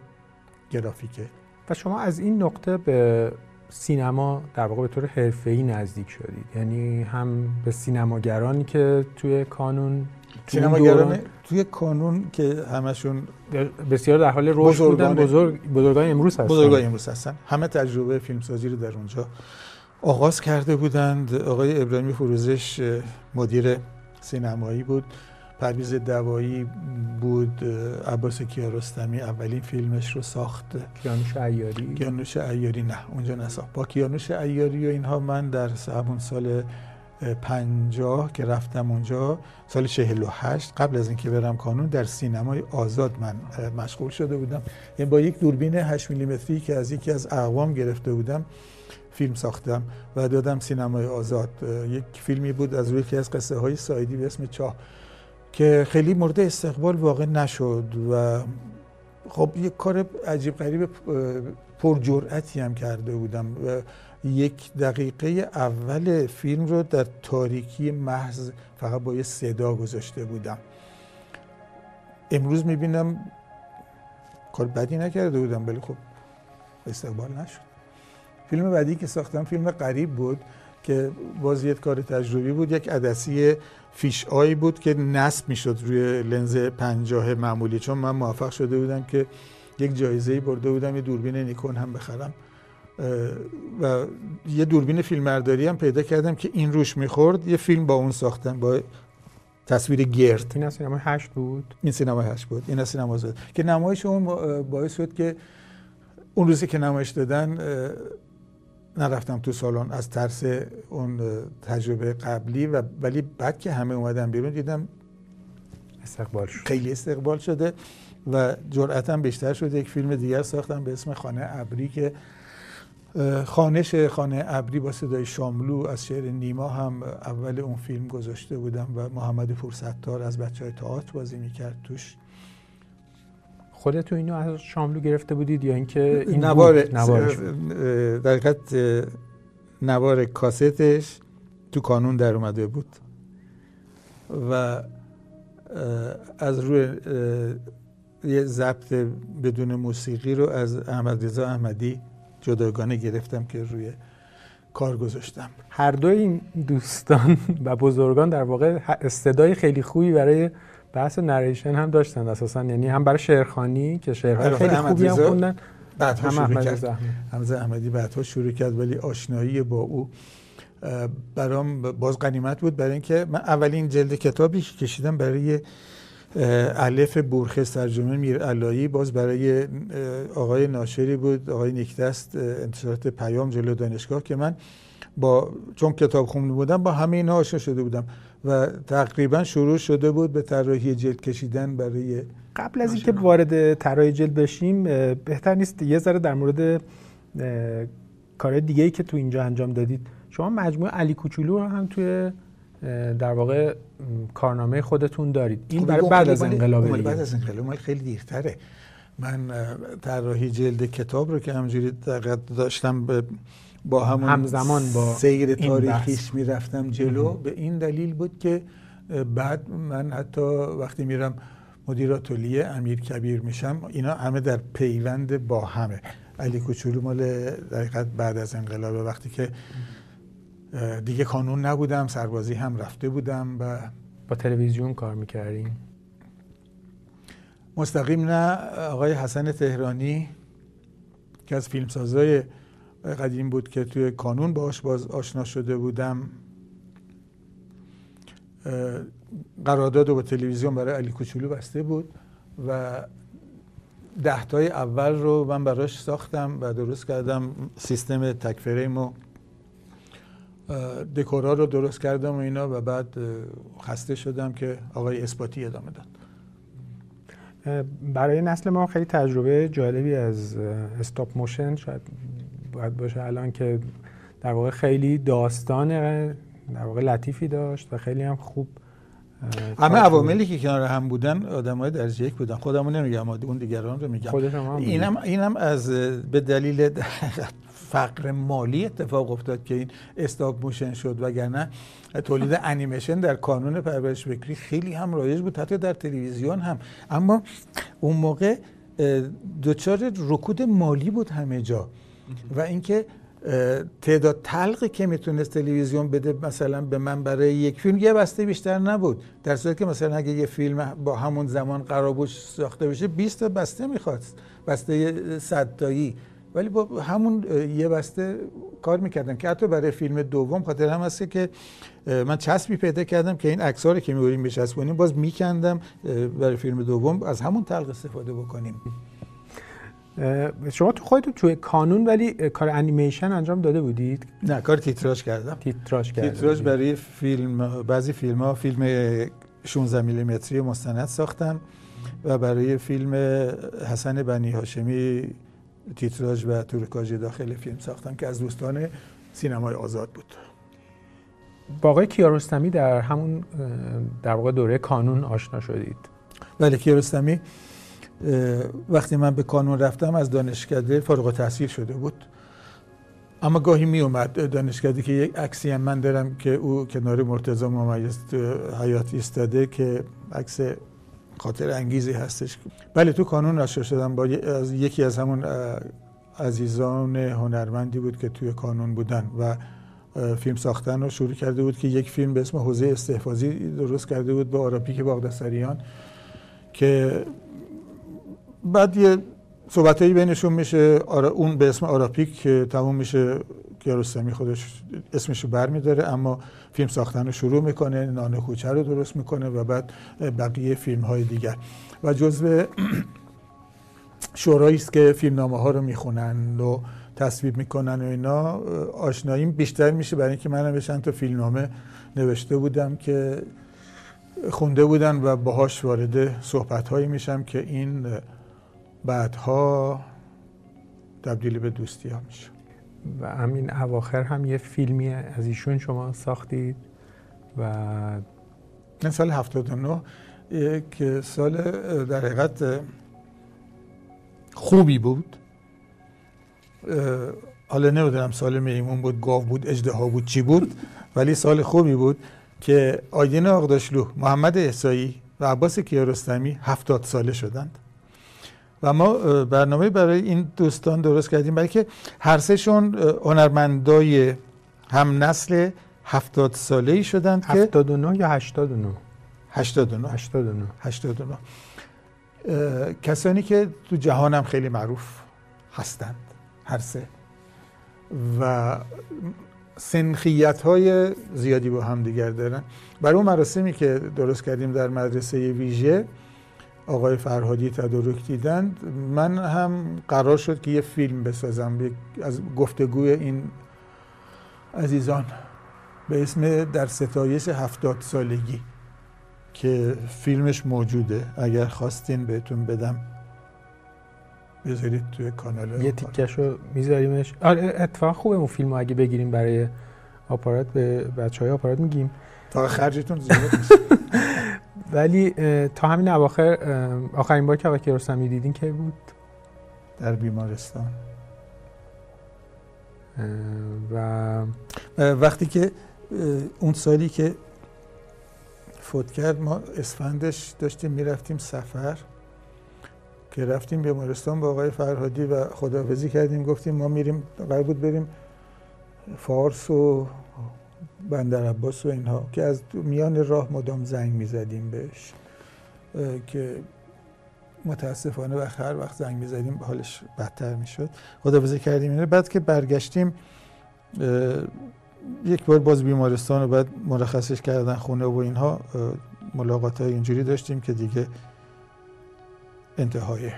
گرافیکه. و شما از این نقطه به سینما در واقع به طور حرفه‌ای نزدیک شدید. یعنی هم به سینماگرانی که توی کانون سینماگران توی کانون که همشون بسیار در حال رشد بودن بزرگ بزرگای امروز هستن. بزرگای امروز هستن. همه تجربه فیلمسازی رو در اونجا آغاز کرده بودند. آقای ابراهیمی فروزش مدیر سینمایی بود. پرویز دوایی بود عباس کیارستمی اولین فیلمش رو ساخت. کیانوش ایاری. کیانوش ایاری نه اونجا نساخت با کیانوش ایاری و اینها من در همون سال پنجاه که رفتم اونجا سال 48 قبل از اینکه برم کانون در سینمای آزاد من مشغول شده بودم. یعنی با یک دوربین 8 میلیمتری که از یکی از اقوام گرفته بودم فیلم ساختم و دادم سینمای آزاد. یک فیلمی بود از روی یکی از قصه های سایدی به اسم چاه. که خیلی مورد استقبال واقع نشد و خب یک کار عجیب غریب پرجرأتی هم کرده بودم. و یک دقیقه اول فیلم رو در تاریکی محض فقط با یه صدا گذاشته بودم. امروز می‌بینم کار بدی نکرده بودم ولی خب استقبال نشد. فیلم بعدی که ساختم فیلم قریب بود که باز یک کار تجربی بود یک عدسی فیش آی بود که نصب می‌شد روی لنز پنجاه معمولی. چون من موفق شده بودم که یک جایزه برده بودم یه دوربین نیکون هم بخرم. و یه دوربین فیلمبرداری هم پیدا کردم که این روش می‌خورد. یه فیلم با اون ساختم با تصویر گرد. این سینما هشت بود؟ این سینما هشت بود. این سینما زد که نمایش اون باعث شد که اون روزی که نمایش دادن نرفتم تو سالن از ترس اون تجربه قبلی و ولی بعد که همه اومدن بیرون دیدم استقبال شد. خیلی استقبال شده و جرأتم بیشتر شده. یک فیلم دیگر ساختم به اسم خانه ابری که خانش خانه ابری با صدای شاملو از شعر نیما هم اول اون فیلم گذاشته بودم و محمد پورستار از بچه های تئاتر بازی می‌کرد توش. خودتو اینو از شاملو گرفته بودید یا اینکه این نوار در نوار کاستش تو کانون در اومده بود. و از روی یه ضبط بدون موسیقی رو از احمد رضا احمدی جداگانه گرفتم که روی کار گذاشتم. هر دو این دوستان و بزرگان در واقع استعدای خیلی خوبی برای بحث نریشن هم داشتن اساسا. یعنی هم برای شعرخانی که شعرهای خیلی خوبی هم خوندن. بعد هم شروع کرد. حمزه احمدی بعدها شروع کرد ولی آشنایی با او برام باز قنیمت بود برای اینکه من اولین جلد کتابی که کشیدم برای الف بورخس ترجمه میر علایی باز برای آقای ناشری بود آقای نیکدست انتشارات پیام جلو دانشگاه که من با چون کتاب خونده بودم با همه اینها آشنا شده بودم. و تقریبا شروع شده بود به طراحی جلد کشیدن برای قبل از اینکه وارد طراحی جلد بشیم بهتر نیست یه ذره در مورد کار دیگه ای که تو اینجا انجام دادید. شما مجموعه علی کوچولو رو هم توی در واقع کارنامه خودتون دارید. این خب، برای بعد از انقلاب بعد از انقلاب. خیلی دیرتره. من طراحی جلد کتاب رو که همجوری داشتم با همون همزمان با سیر تاریخیش می‌رفتم جلو. به این دلیل بود که بعد من حتی وقتی میرم مدیر آتلیه امیر کبیر میشم اینا همه در پیوند با همه. علی کوچولو مال دقیقت بعد از انقلاب وقتی که دیگه کانون نبودم سربازی هم رفته بودم و با تلویزیون کار می‌کردیم مستقیم نه. آقای حسن تهرانی که از فیلمسازای قدیم بود که توی کانون باش باز آشنا شده بودم. قرارداد با تلویزیون برای علی کوچولو بسته بود و دهتای اول رو من براش ساختم و درست کردم. سیستم تک فریم و دکورا رو درست کردم و اینا و بعد خسته شدم که آقای اثباتی ادامه داد. برای نسل ما خیلی تجربه جالبی از استاپ موشن شاید باید باشه الان که در واقع خیلی داستان در واقع لطیفی داشت و خیلی هم خوب همه عواملی که کنار هم بودن آدم های درجه یک بودن. خودمون نمیگم اون دیگران رو میگم. اینم اینم از به دلیل فقر مالی اتفاق افتاد که این stop motion شد. وگرنه تولید انیمیشن در کانون پرورش فکری خیلی هم رایج بود حتی در تلویزیون هم. اما اون موقع دچار رکود مالی بود همه جا. و اینکه تعداد تلقی که می‌تونست تلویزیون بده مثلا به من برای یک فیلم یه بسته بیشتر نبود. در صورتی که مثلا اگه یه فیلم با همون زمان قرار بود ساخته بشه 20 تا بسته می‌خواست. بسته صد تایی. ولی با همون یه بسته کار می‌کردم که حتی برای فیلم دوم خاطر هم هست که من چسبی پیدا کردم که این عکس رو که میوریم بچسبونیم باز میکندم برای فیلم دوم از همون تلق استفاده بکنیم. شما تو خودتون توی کانون ولی کار انیمیشن انجام داده بودید؟ نه کار تیتراژ کردم. تیتراژ کردم تیتراژ برای فیلم بعضی فیلم ها فیلم 16 میلیمتری مستند ساختم و برای فیلم حسن بنی هاشمی تیتراژ و تروکاژ داخل فیلم ساختم که از دوستان سینمای آزاد بود. با آقای کیارستمی در همون در واقع دوره کانون آشنا شدید. بله کیارستمی وقتی من به کانون رفتم از دانشکده فارغ التحصیل شده بود. اما گاهی می اومد دانشکده که یک عکسی هم من دارم که او کنار مرتضی ممیز حیات ایستاده که عکس خاطر انگیزی هستش. بله تو کانون آشنا شدم با یکی از همون عزیزان هنرمندی بود که توی کانون بودن و فیلم ساختن رو شروع کرده بود که یک فیلم به اسم حوزه استحفاظی درست کرده بود با آراپیک باغدستریان که بعد یه صحبتایی بینشون میشه. اون به اسم آراپیک که تموم میشه کیارستمی خودش اسمش رو برمیداره اما فیلم ساختن رو شروع می‌کنه نان کوچه رو درست می‌کنه و بعد بقیه فیلم های دیگر. و جزو شورایی است که فیلمنامه ها رو می‌خونن و تصویب می‌کنن و اینا. آشناییم بیشتر میشه برای اینکه منم به چند تا فیلمنامه نوشته بودم که خونده بودن و باهاش وارد صحبت هایی میشم که این بعدها تبدیل به دوستی ها میشه. و همین اواخر هم یه فیلمی از ایشون شما ساختید و این سال 79 که سال در حقیقت خوبی بود. حالا نمی‌دونم سال میمون بود گاو بود اجده بود چی بود ولی سال خوبی بود که آیدین آقداشلو محمد احسایی و عباس کیارستمی هفتاد ساله شدند. و ما برنامه برای این دوستان درست کردیم برای که هر سهشون هنرمندای هم نسل هفتاد ساله ای شدند که 79 یا 89 89 89 89 کسانی که تو جهان هم خیلی معروف هستند هر سه. و سنخیت های زیادی با هم دیگر دارن. برای اون مراسمی که درست کردیم در مدرسه ویژه آقای فرهادی تدارک دیدند من هم قرار شد که یه فیلم بسازم از گفتگوی این عزیزان به اسم در ستایش هفتاد سالگی که فیلمش موجوده. اگر خواستین بهتون بدم بذارید توی کانال یه تیکش رو میذاریمش. آره اتفاق خوبه اون فیلم اگه بگیریم برای آپارات به بچه های آپارات میگیم. تا خرجتون زیاد ولی تا همین اواخر آخرین بار که آقای کیارستمی دیدین که بود؟ در بیمارستان. و وقتی که اون سالی که فوت کرد ما اسفندش داشتیم می‌رفتیم سفر که رفتیم بیمارستان با آقای فرهادی و خداحافظی کردیم. گفتیم ما میریم قرار بود بریم فارس و بندر عباس و اینها که از میان راه مدام زنگ می‌زدیم بهش که متاسفانه و هر وقت زنگ می‌زدیم حالش بدتر می‌شد. خداحافظی کردیم. اینه بعد که برگشتیم یک بار باز بیمارستان و بعد مرخصش کردن خونه و اینها ملاقات های اینجوری داشتیم که دیگه انتهای.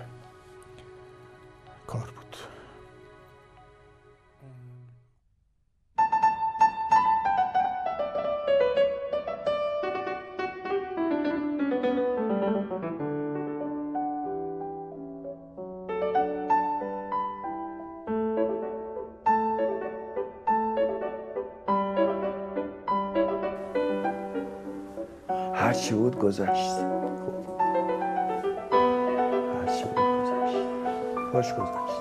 گذشت. هرچی بود گذشت. خوش گذشت.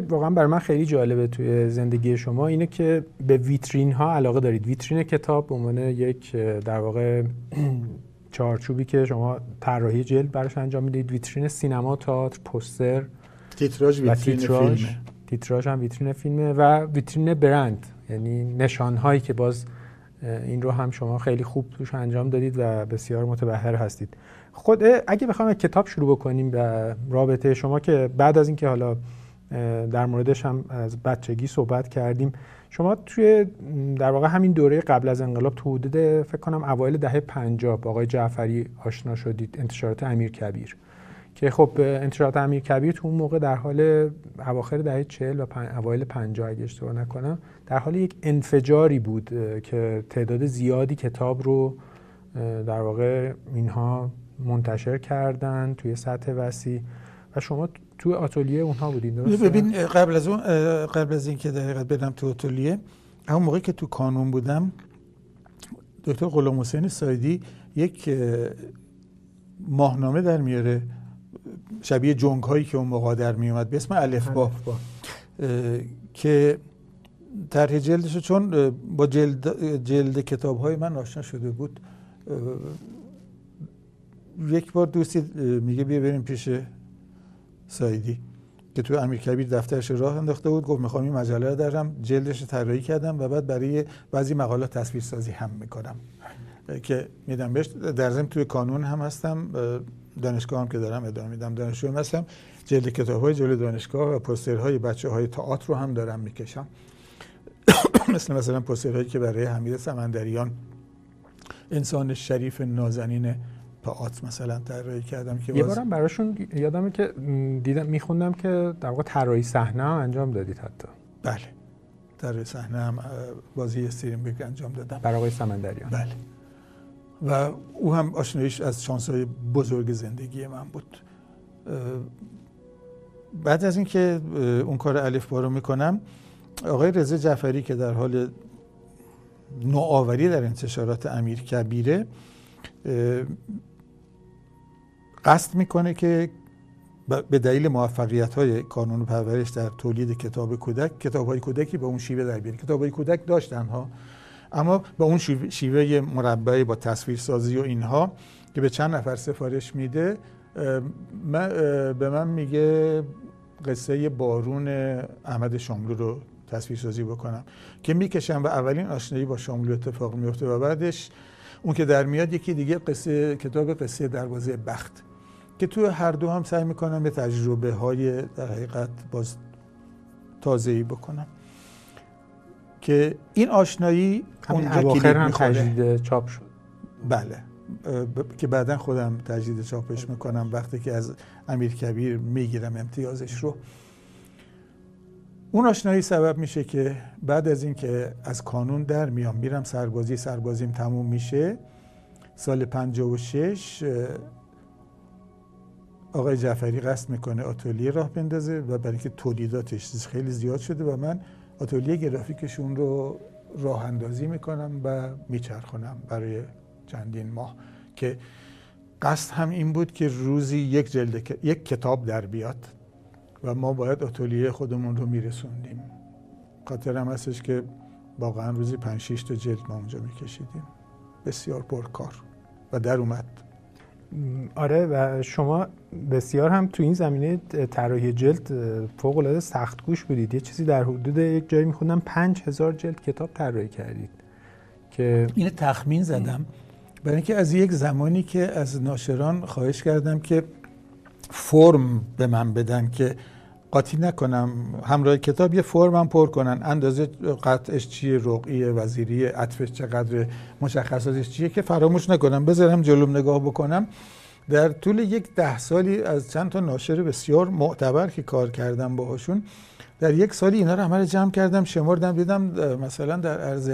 که واقعا برای من خیلی جالبه توی زندگی شما اینه که به ویترین ها علاقه دارید. ویترین کتاب به عنوان یک در واقع چارچوبی که شما طراحی جلد براش انجام می‌دید. ویترین سینما تئاتر پوستر تیتراژ ویترین فیلمه. تیتراژ هم ویترین فیلمه و ویترین برند. یعنی نشان هایی که باز این رو هم شما خیلی خوب توش انجام دادید و بسیار متبهر هستید. خود اگه بخوایم از کتاب شروع بکنیم و رابطه شما که بعد از اینکه حالا در موردش هم از بچگی صحبت کردیم. شما توی در واقع همین دوره قبل از انقلاب تو حدود فکر کنم اوایل دهه 50 با آقای جعفری آشنا شدید انتشارات امیر کبیر. که خب انتشارات امیر کبیر تو اون موقع در حال اواخر دهه 40 و پن... اوایل 50 اگه اشتباه نکنم در حال یک انفجاری بود که تعداد زیادی کتاب رو در واقع اینها منتشر کردن توی سطح وسیع. و شما توی آتلیه اونها بودین درسته؟ ببین قبل از اون قبل از اینکه در حقیقت برم تو اتلیه همون موقعی که تو کانون بودم دکتر غلام حسین سایدی یک اه، ماهنامه در میاره شبیه جنگ هایی که اون موقع در می اومد به اسم الفبا الفبا. اه، که طرح جلدش چون با جلد, جلد کتاب های من آشنا شده بود یک بار دوستی میگه بیا بریم پیش سایدی که تو امیر کبیر دفترش راه انداخته بود گفت می‌خوام این مجله رو دارم جلدش طراحی کردم و بعد برای بعضی مقالات تصویرسازی هم می‌کنم. که میدم بهش در ضمن توی کانون هم هستم اه، دانشگاه هم که دارم ادامه میدم دانشجو هستم. جلد کتاب های جلد دانشگاه و پوسترهای بچه های تئاتر رو هم دارم می‌کشم. مثل مثلا پوسترهایی که برای حمید سمندریان انسان شریف نازنین تئاتر مثلا طراحی کردم که یه باز- بارم براشون یادمه که دیدم میخوندم که در واقع طراحی صحنه انجام دادید حتی. بله. در صحنه هم بازی استرینبرگ انجام دادم. برای آقای سمندریان. بله. و او هم آشناییش از شانسهای بزرگ زندگی من بود. بعد از اینکه اون کار الف رو می‌کنم آقای رضا جعفری که در حال نوآوری در انتشارات امیر کبیره قصد می‌کنه که به دلیل موفقیت های کانون پرورش در تولید کتاب کودک کتاب های کودکی به اون شیوه در بیاره کتاب های کودک داشتن ها اما با اون شیوه, مربعی با تصویرسازی و اینها که به چند نفر سفارش میده من- به من میگه قصه بارون احمد شاملو رو تصویرسازی بکنم. که می‌کشم و اولین آشنایی با شاملو اتفاق میفته و بعدش اون که در میاد یکی دیگه قصه کتاب قصه دروازه بخت. که تو هر دو هم سعی می‌کنم به تجربه های در حقیقت باز تازه‌ای بکنم. که این آشنایی همین اونجا اواخر هم تجدید چاپ شد. بله. ب- که بعدا خودم تجدید چاپش می‌کنم وقتی که از امیر کبیر می‌گیرم امتیازش رو. اون آشنایی سبب میشه که بعد از اینکه از کانون در میام میرم سربازی سربازیم تموم میشه. سال 56 اه، آقای جعفری قصد می‌کنه آتلیه راه بندازه و برای اینکه تولیداتش خیلی زیاد شده و من آتلیه گرافیکشون رو راه اندازی می‌کنم و میچرخونم برای چندین ماه که قصد هم این بود که روزی یک جلد یک کتاب در بیاد و ما باید آتلیه خودمون رو میرسوندیم. خاطرم هستش که واقعا روزی پنج شیش تا جلد ما اونجا میکشیدیم. بسیار پرکار و در اومد. آره و شما بسیار هم تو این زمینه طراحی جلد فوق العاده سخت گوش بودید. یه چیزی در حدود یک جایی میخوندم پنج هزار جلد کتاب طراحی کردید که این تخمین زدم برای اینکه از یک زمانی که از ناشران خواهش کردم که فرم به من بدن که قاطی نکنم. همراه کتاب یه فرم هم پر کنن. اندازه قطعش چیه رقعی وزیری عطفش چقدر مشخصاتش چیه که فراموش نکنم. بذارم جلوم نگاه بکنم. در طول یک ده سالی از چند تا ناشر بسیار معتبر که کار کردم باهاشون در یک سالی اینا رو همه رو جمع کردم شمردم دیدم مثلا در عرض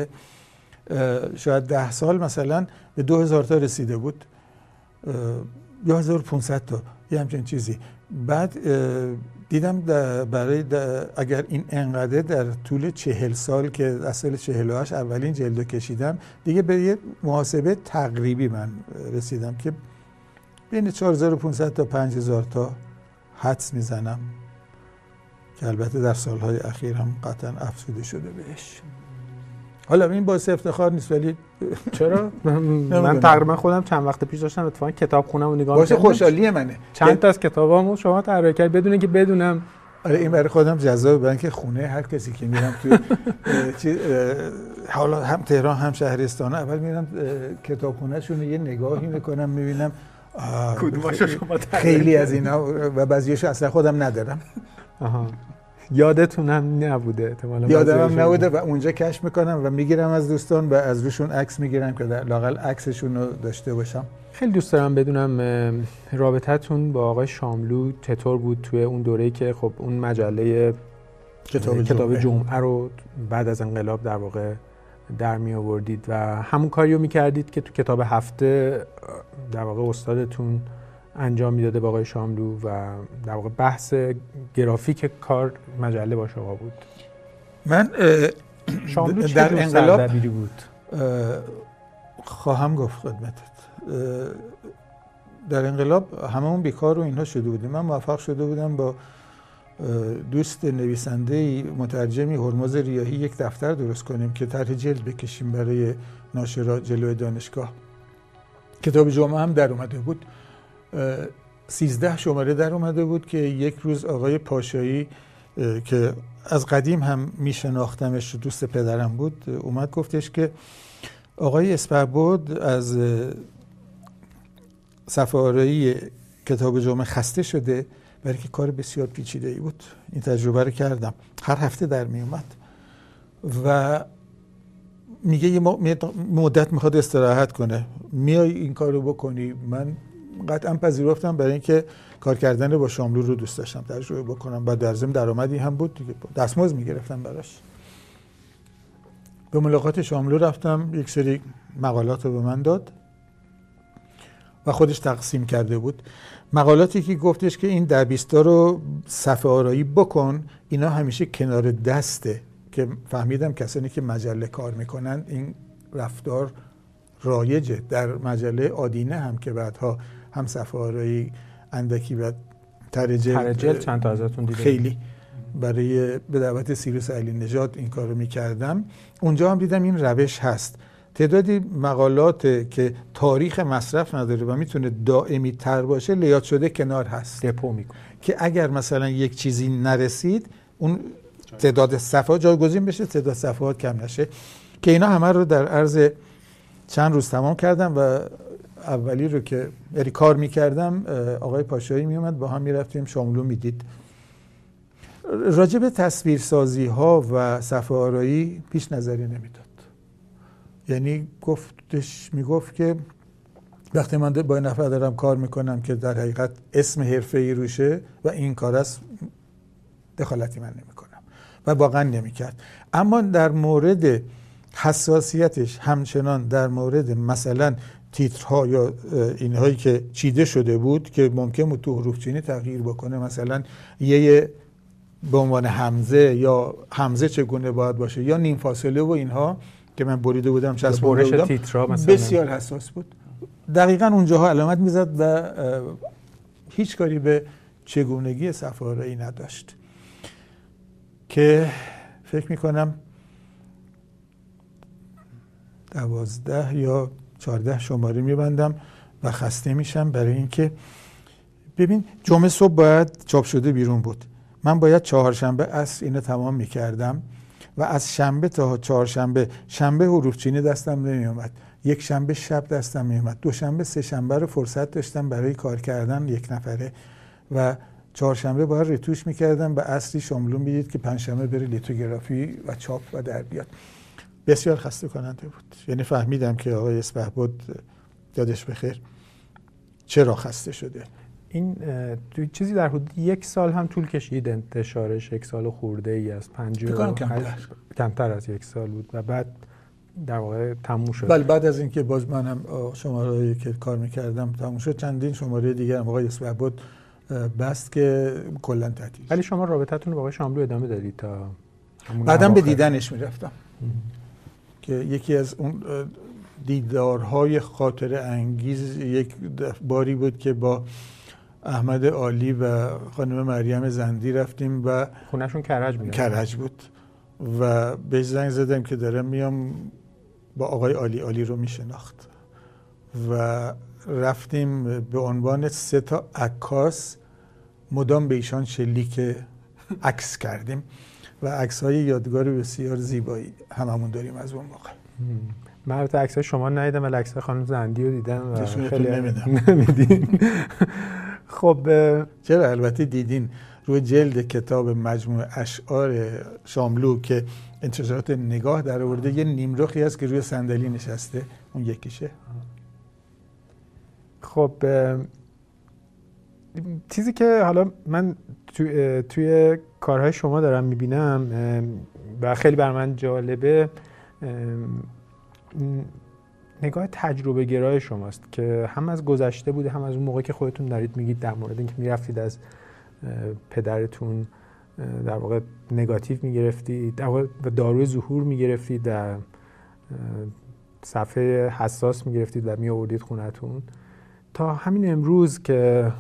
شاید ده سال مثلا به دو هزار تا رسیده بود. یا 1500 تا یه همچین چیزی. بعد دیدم برای اگر این انقدر در طول چهل سال که از سال 48 اولین جلدو کشیدم دیگه به یه محاسبه تقریبی من رسیدم که بین 4500 تا 5000 تا حدس می‌زنم که البته در سالهای اخیر هم قطعا افزوده شده بهش. حالا این باعث افتخار نیست ولی چرا؟ من تقریبا خودم چند وقت پیش داشتم اتفاقا کتاب خونم و نگاه باعث خوشحالی منه. چند تا از کتابامو شما طراحی کرد بدون که بدونم. آره این برای خودم جذابه برای اینکه خونه هر کسی که میرم تو حالا هم تهران هم شهرستان اول میرم کتابخونهشون یه نگاهی می‌کنم می‌بینم کدوماشو شما خیلی از اینا و بعضیاشو اصلا خودم ندارم. یادتون هم نبوده احتمالاً یادم هم نبوده و اونجا کش می‌کنم و می‌گیرم از دوستان و از روشون عکس می‌گیرم که در لاقل عکسشون رو داشته باشم. خیلی دوست دارم بدونم رابطتون با آقای شاملو چطور بود توی اون دوره‌ای که خب اون مجله کتاب, کتاب جمعه رو بعد از انقلاب در واقع در می آوردید و همون کاریو می‌کردید که تو کتاب هفته در واقع استادتون انجام می‌داده با آقای شاملو و در واقع بحث گرافیک کار مجله با شما بود. من شاملو در انقلاب بود؟ خواهم گفت خدمتت. در انقلاب هممون بیکار و اینها شده بودیم. من موفق شده بودم با دوست نویسنده مترجمی هرمز ریاهی یک دفتر درست کنیم که طرح جلد بکشیم برای ناشرات جلوی دانشگاه. کتاب جمعه هم در اومده بود. سیزده شماره در اومده بود که یک روز آقای پاشایی که از قدیم هم میشناختمش دوست پدرم بود اومد گفتش که آقای اسپربود از صفحه کتاب جمعه خسته شده برای که کار بسیار پیچیده ای بود. این تجربه رو کردم. هر هفته در می اومد و میگه یه مدت می‌خواد استراحت کنه. میای این کار رو بکنی من قطعا پذیرفتم برای اینکه کار کردن با شاملو رو دوست داشتم تجربه بکنم. و در ضمن درآمدی هم بود دیگه. دستمزد می‌گرفتم براش. به ملاقات شاملو رفتم یک سری مقالات رو به من داد و خودش تقسیم کرده بود. مقالاتی که گفتش که این دبیستا رو صفحه آرایی بکن اینا همیشه کنار دسته. که فهمیدم کسانی که مجله کار می‌کنن این رفتار رایجه. در مجله آدینه هم که بعدها هم صفحه آرایی اندکی و ترجل, ترجل چند تا ازتون دیده خیلی. برای به دعوت سیروس علی نجات این کارو می‌کردم. اونجا هم دیدم این روش هست. تعدادی مقالات که تاریخ مصرف نداره و می‌تونه دائمی تر باشه لیاد شده کنار هست. دپو می‌کنه. که اگر مثلا یک چیزی نرسید اون تعداد صفحات جایگزین بشه تعداد صفحات کم نشه. که اینا همه رو در عرض چند روز تمام کردم و اولی رو که یعنی کار می‌کردم آقای پاشایی میومد با هم می‌رفتیم شاملو می‌دید. راجب تصویرسازی ها و صفحه آرایی پیش نظری نمی‌داد. یعنی گفتش می‌گفت که وقتی من با این نفر دارم کار می‌کنم که در حقیقت اسم حرفه ای روشه و این کار است دخالتی من نمی‌کنم و واقعا نمی‌کرد. اما در مورد حساسیتش همچنان در مورد مثلا تیترها یا اینهایی که چیده شده بود که ممکن بود تو حروف چینی تغییر بکنه. مثلا یه به عنوان همزه یا همزه چگونه باید باشه یا نیم فاصله و اینها که من بریده بودم چسب برش تیترا مثلا. بسیار حساس بود. دقیقا اونجاها علامت می‌زد و هیچ کاری به چگونگی ای نداشت. که فکر می‌کنم دوازده یا چهارده شماره میبندم و خسته میشم برای اینکه ببین جمعه صبح باید چاپ شده بیرون بود. من باید چهارشنبه اصر اینو تمام می‌کردم و از شنبه تا چهارشنبه شنبه حروف چینی دستم نمی یک شنبه شب دستم می اومد دو شنبه سه شنبه رو فرصت داشتم برای کار کردن یک نفره و چهارشنبه باید رتوش می‌کردم. به اصلی شاملون بیدید که پنجشنبه بره لیتوگرافی و چاپ و در بیاد. بسیار خسته کننده بود. یعنی فهمیدم که آقای اسبهبود یادش بخیر. چرا خسته شده؟ این چیزی در حدود یک سال هم طول کشید انتشارش. یک سال خورده ای از پنج کمتر. کمتر از یک سال بود. و بعد در واقع تموم شد. بله بعد از اینکه باز منم شماره که کار می‌کردم تموم شد. چندین شماره دیگر هم آقای بود بست که کلا تعطیل ولی شما رابطتون با آقای شاملو ادامه دادید تا بعدم به دیدنش می‌رفتم. که یکی از اون دیدارهای خاطر انگیز یک باری بود که با احمد عالی و خانم مریم زندی رفتیم و خونهشون کرج بود کرج بود و بهش زنگ زدم که دارم میام با آقای عالی عالی رو میشناخت. و رفتیم به عنوان سه تا عکاس مدام به ایشان شلیک عکس کردیم. و عکس های یادگار بسیار زیبایی هممون داریم از اون موقع. من البته عکس شما ندیدم ولی عکس خانم زندی رو دیدم و خیلی نمیدم. نمیدین خب چرا؟ البته دیدین روی جلد کتاب مجموع اشعار شاملو که انتشارات نگاه در آورده یه نیمرخی هست که روی صندلی نشسته. اون یکیشه. خب چیزی که حالا من تو- توی کارهای شما دارم می‌بینم و خیلی بر من جالبه نگاه تجربه گرای شماست که هم از گذشته بوده هم از اون موقع که خودتون دارید میگید در مورد اینکه می‌رفتید از پدرتون در واقع نگاتیو می‌گرفتید و داروی ظهور می‌گرفتید در صفحه حساس می‌گرفتید و میآوردید خونتون. تا همین امروز که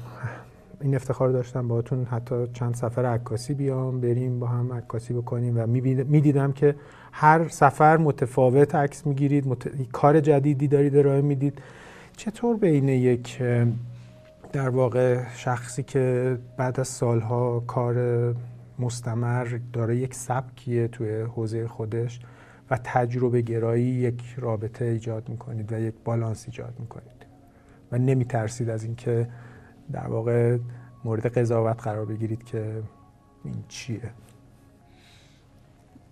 این افتخار داشتم باهاتون حتی چند سفر عکاسی بیام بریم با هم عکاسی بکنیم و می‌دیدم که هر سفر متفاوت عکس می‌گیرید مت... کار جدیدی دارید ارائه می‌دید. چطور بین یک در واقع شخصی که بعد از سالها کار مستمر داره یک سبکیه توی حوزه خودش و تجربه گرایی یک رابطه ایجاد می‌کنید و یک بالانس ایجاد می‌کنید و نمی ترسید از اینکه در واقع مورد قضاوت قرار بگیرید که این چیه.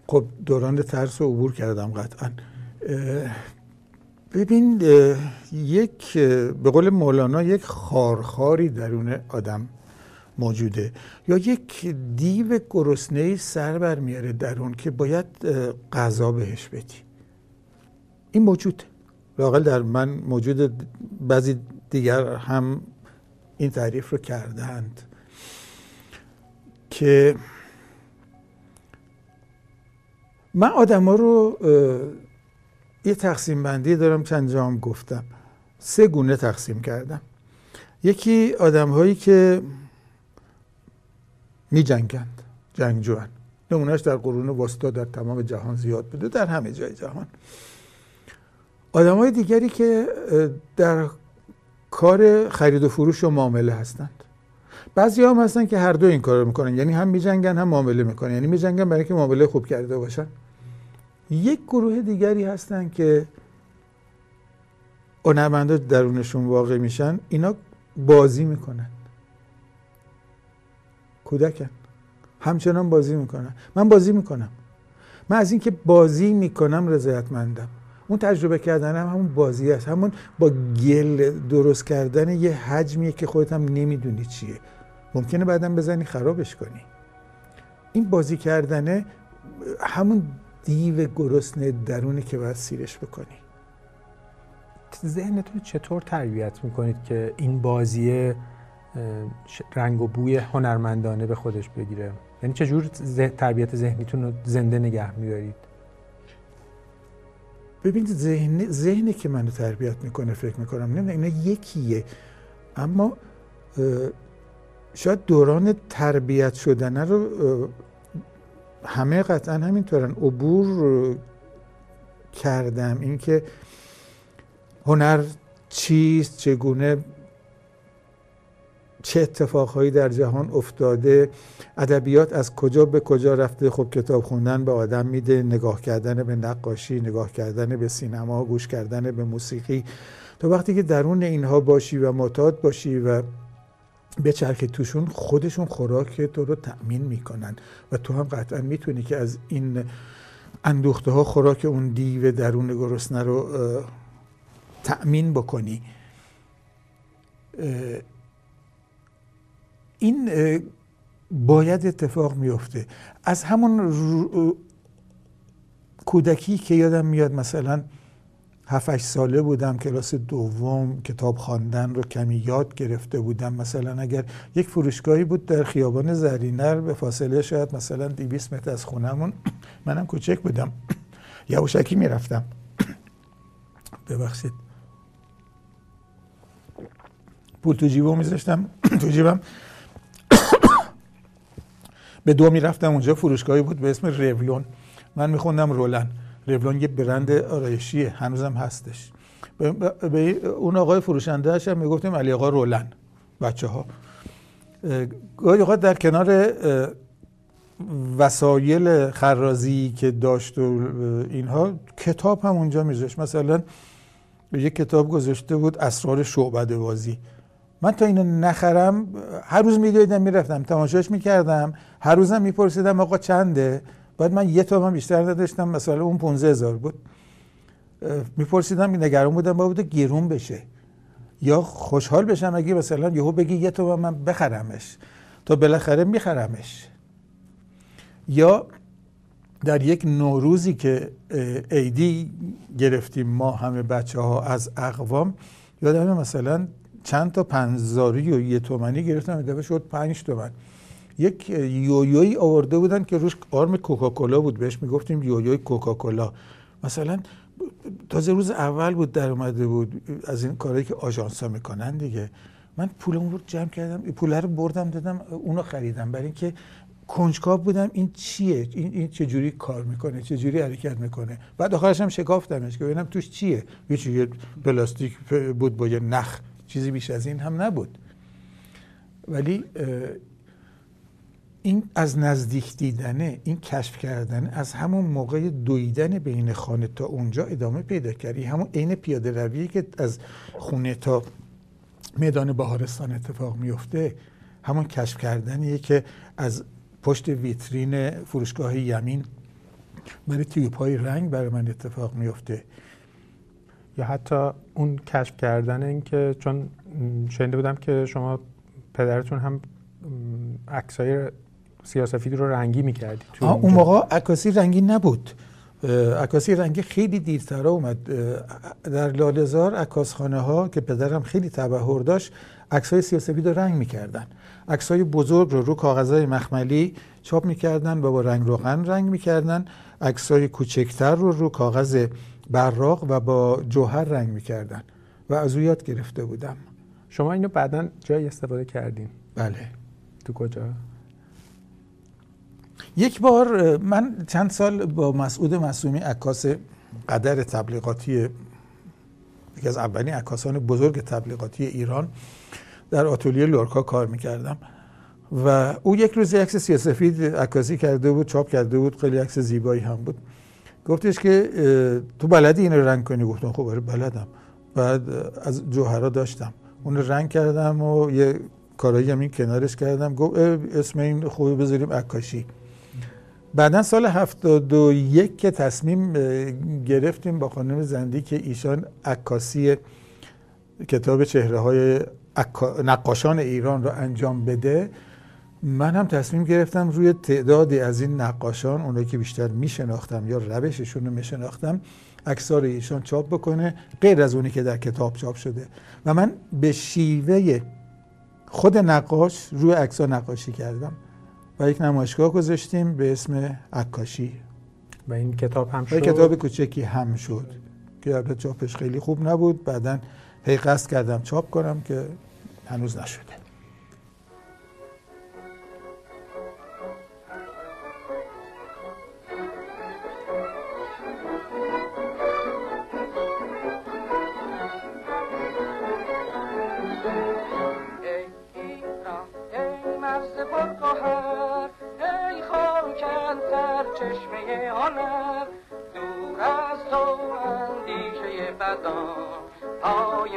خب دوران ترس رو عبور کردم قطعا. ببین یک به قول مولانا یک خارخاری درون آدم موجوده یا یک دیو گرسنه سر برمیاره درون که باید غذا بهش بدی. این موجود لاقل در من موجود بعضی دیگر هم این تعریف رو کردند که من آدم ها رو یه تقسیم بندی دارم چند جا هم گفتم. سه گونه تقسیم کردم. یکی آدم هایی که می جنگند جنگجوان. نمونهش در قرون وسطا در تمام جهان زیاد بوده در همه جای جهان. آدم های دیگری که در کار خرید و فروش و معامله هستند. بعضی هم هستن که هر دو این کار رو می‌کنن. یعنی هم میجنگن هم معامله می‌کنن. یعنی میجنگن برای اینکه معامله خوب کرده باشن. یک گروه دیگری هستن که هنرمندا درونشون واقع میشن. اینا بازی می‌کنن. کودکن. همچنان بازی می‌کنن. من بازی می‌کنم. من از اینکه بازی می‌کنم رضایتمندم. اون تجربه کردن هم همون بازی است. همون با گل درست کردن یه حجمیه که خودت هم نمی‌دونی چیه. ممکنه بعدم بزنی خرابش کنی. این بازی کردنه همون دیو گرسنه درونه که باید سیرش بکنی. ذهنتون چطور تربیت می‌کنید که این بازی رنگ و بوی هنرمندانه به خودش بگیره؟ یعنی چجور تربیت ذهنیتون رو زنده نگه میدارید؟ ببینید ذهن ذهنی که منو تربیت می‌کنه فکر می‌کنم نمی‌دونم اینا یکیه. اما شاید دوران تربیت شدن رو همه قطعا همینطورن. عبور کردم. اینکه هنر چیست؟ چگونه چه اتفاقهایی در جهان افتاده ادبیات از کجا به کجا رفته خب کتاب خوندن به آدم میده نگاه کردن به نقاشی نگاه کردن به سینما گوش کردن به موسیقی. تو وقتی که درون اینها باشی و معتاد باشی و به چرخ توشون خودشون خوراک تو رو تأمین می‌کنن. و تو هم قطعا می‌تونی که از این اندوخته ها خوراک اون دیو درون گرسنه رو تأمین بکنی. این باید اتفاق میفته از همون کودکی که یادم میاد مثلا هفت ساله بودم کلاس دوم کتاب خواندن رو کمی یاد گرفته بودم. مثلا اگر یک فروشگاهی بود در خیابان زرینر به فاصله شاید مثلا 200 متر از خونمون منم کوچک بودم. یواشکی می‌رفتم. ببخشید. پول تو جیبم میذاشتم. تو جیبم. به دو می‌رفتم اونجا فروشگاهی بود به اسم رولون. من میخوندم رولن رولون یه برند آرایشیه هنوزم هستش. به, به اون آقای فروشنده هم می‌گفتیم علی آقا رولن بچه ها گاهی اوقات در کنار وسایل خرازی که داشت و اینها کتاب هم اونجا میذاشت. مثلا یه کتاب گذاشته بود اسرار شعبده بازی. من تا اینو نخرم هر روز میدویدم می‌رفتم تماشاش می‌کردم هر روزم میپرسیدم آقا چنده؟ بعد من یه تومن بیشتر نداشتم مثلا اون 15 هزار بود. میپرسیدم نگران بودم با بوده گیرون بشه. یا خوشحال بشم اگه مثلا یهو بگی یه تومن من بخرمش. تا بالاخره میخرمش. یا در یک نوروزی که عیدی گرفتیم ما همه بچه ها از اقوام یادم مثلا چند تا پنزاری و یه تومنی گرفتم دفعه شد پنج تومن. یک یویوی آورده بودن که روش آرم کوکاکولا بود. بهش می‌گفتیم یویوی کوکاکولا. مثلا تازه روز اول بود در اومده بود از این کارهایی که آژانسا می‌کنن دیگه. من پولمون رو جمع کردم پول رو بردم دادم اونو خریدم. برای اینکه کنجکاو بودم این چیه؟ این, این چه جوری کار می‌کنه؟ چه جوری حرکت می‌کنه؟ بعد آخرش هم شکافتمش که ببینم توش چیه. یه چیزی پلاستیک بود با یه نخ. چیزی بیش از این هم نبود. ولی این از نزدیک دیدنه این کشف کردن از همون موقع دویدن بین خانه تا اونجا ادامه پیدا کردی همون عین پیاده رویی که از خونه تا میدان بهارستان اتفاق میفته همون کشف کردنیه که از پشت ویترین فروشگاه یمین برای تیوب های رنگ برای من اتفاق میفته. یا حتی اون کشف کردن این که چون شنیده بودم که شما پدرتون هم عکسای سیاسفید رو رنگی می‌کردی اون موقع عکاسی رنگی نبود. عکاسی رنگی خیلی دیرتر اومد. در لالزار عکاسخانه ها که پدرم خیلی تبهر داشت عکسای سیاسفید رو رنگ می‌کردن. عکسای بزرگ رو رو کاغذهای مخملی چاپ می‌کردن و با رنگ روغن رنگ می‌کردن. عکسای کوچکتر رو رو کاغذ براق و با جوهر رنگ می‌کردن و از او یاد گرفته بودم. شما اینو بعدا جای استفاده کردین. بله. تو کجا؟ یک بار من چند سال با مسعود مسومی عکاس قدر تبلیغاتی یکی از اولین عکاسان بزرگ تبلیغاتی ایران در آتلیه لورکا کار می‌کردم. و او یک روز عکس سیاسفید عکاسی کرده بود چاپ کرده بود خیلی عکس زیبایی هم بود. گفتش که تو بلدی این رنگ کنی؟ گفتم خب آره بلدم. بعد از جوهرا داشتم. اون رنگ کردم و یه کارایی هم این کنارش کردم. گفت اسم این خوبی بذاریم عکاشی بعدا سال هفتاد و یک که تصمیم گرفتیم با خانم زندی که ایشان عکاسی کتاب چهره های نقاشان ایران رو انجام بده. من هم تصمیم گرفتم روی تعدادی از این نقاشان اونایی که بیشتر میشناختم یا روششون رو میشناختم اکثار ایشان چاپ بکنه غیر از اونی که در کتاب چاپ شده. و من به شیوه خود نقاش روی عکس‌ها نقاشی کردم. و یک نمایشگاه گذاشتیم به اسم عکاشی. و این کتاب هم شد؟ کتاب کوچکی هم شد که البته چاپش خیلی خوب نبود. بعدا هی قصد کردم چاپ کنم که هنوز نشده که آن است دور از تو اندیشه بدان پای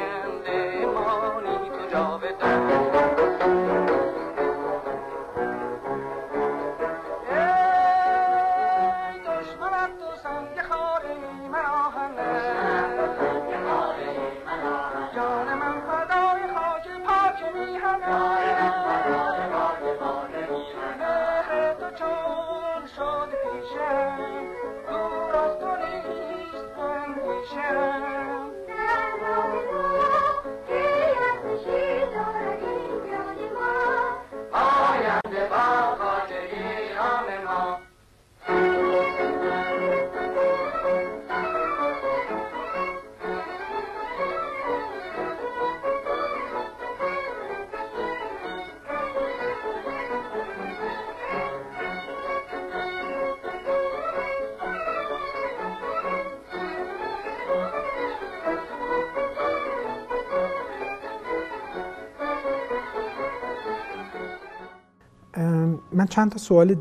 چند تا سوال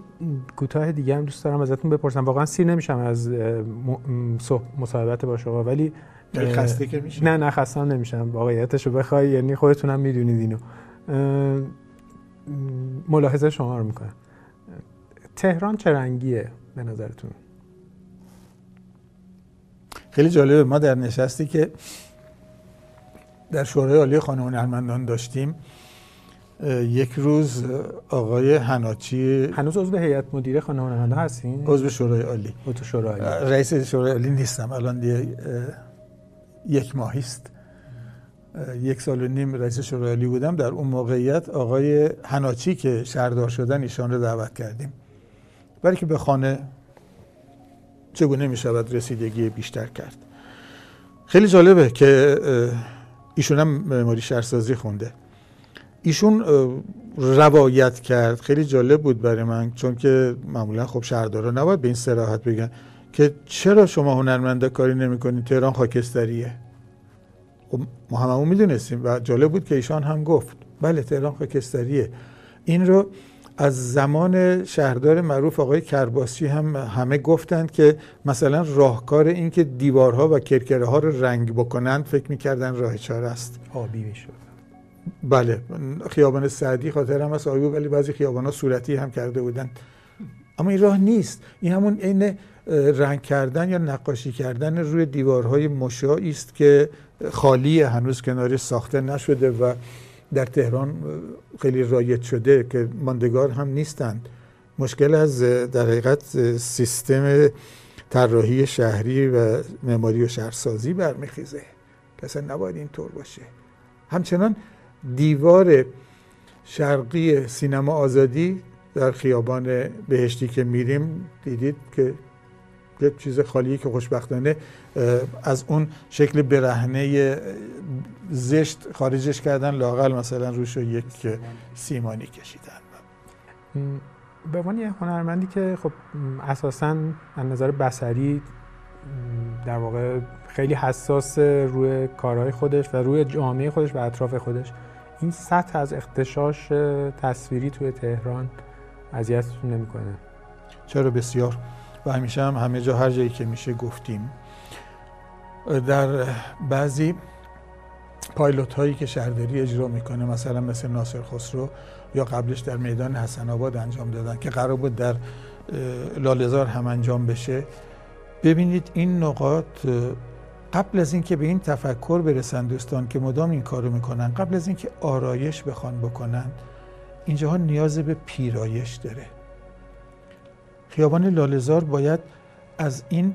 کوتاه دیگه هم دوست دارم ازتون بپرسم. واقعا سیر نمیشم از مصاحبت با شما ولی خسته که میشه نه نه خسته نمیشم. واقعیتش رو بخوای یعنی خودتونم می‌دونید اینو. ملاحظه شما رو می‌کنم. تهران چه رنگیه به نظرتون؟ خیلی جالبه. ما در نشستی که در شورای عالی خانم هنرمندان داشتیم. یک روز آقای هناچی هنوز عضو هیئت مدیره خانم هنرمندان هستین؟ عضو شورای عالی. عضو شورای عالی. رئیس شورای عالی نیستم. الان یک ماهی است. یک سال و نیم رئیس شورای عالی بودم. در اون موقعیت آقای هناچی که شهردار شدن ایشان رو دعوت کردیم. برای که به خانه چگونه می شود رسیدگی بیشتر کرد؟ خیلی جالبه که ایشون هم معماری شهرسازی خونده. ایشون روایت کرد. خیلی جالب بود برای من چون که معمولا خب شهردارا نباید به این سراحت بگن که چرا شما هنرمنده کاری نمی‌کنید؟ تهران خاکستریه. خب ما هممون می‌دونستیم و جالب بود که ایشان هم گفت. بله تهران خاکستریه. این رو از زمان شهردار معروف آقای کرباسی هم همه گفتند که مثلا راهکار این که دیوارها و کرکره ها رو رنگ بکنند فکر می‌کردن راه چاره است. آبی می‌شد. بله خیابان سعدی خاطرم از آبی ولی بعضی خیابان ها صورتی هم کرده بودن. اما این راه نیست. این همون عین رنگ کردن یا نقاشی کردن روی دیوارهای مشاعی است که خالی هنوز کناری ساخته نشده و در تهران خیلی رایج شده که ماندگار هم نیستند. مشکل از در حقیقت سیستم طراحی شهری و معماری و شهرسازی برمیخیزه. اصلا نباید اینطور باشه. همچنان دیوار شرقی سینما آزادی در خیابان بهشتی که میریم دیدید که یک چیز خالی که خوشبختانه از اون شکل برهنه زشت خارجش کردن لاقل مثلا روش یک سیمانی کشیدن. به عنوان یه هنرمندی که خب اساسا از نظر بسری در واقع خیلی حساس روی کارهای خودش و روی جامعه خودش و اطراف خودش. این سطح از اختشاش تصویری توی تهران اذیتتون نمی‌کنه. چرا؟ بسیار. و همیشه هم همه جا هر جایی که میشه گفتیم. در بعضی پایلوت هایی که شهرداری اجرا می‌کنه مثلا مثل ناصر خسرو یا قبلش در میدان حسن آباد انجام دادن که قرار بود در لالزار هم انجام بشه. ببینید این نقاط قبل از اینکه به این تفکر برسن دوستان که مدام این کارو می‌کنن قبل از اینکه آرایش بخوان بکنن اینجاها نیاز به پیرایش داره. خیابان لالزار باید از این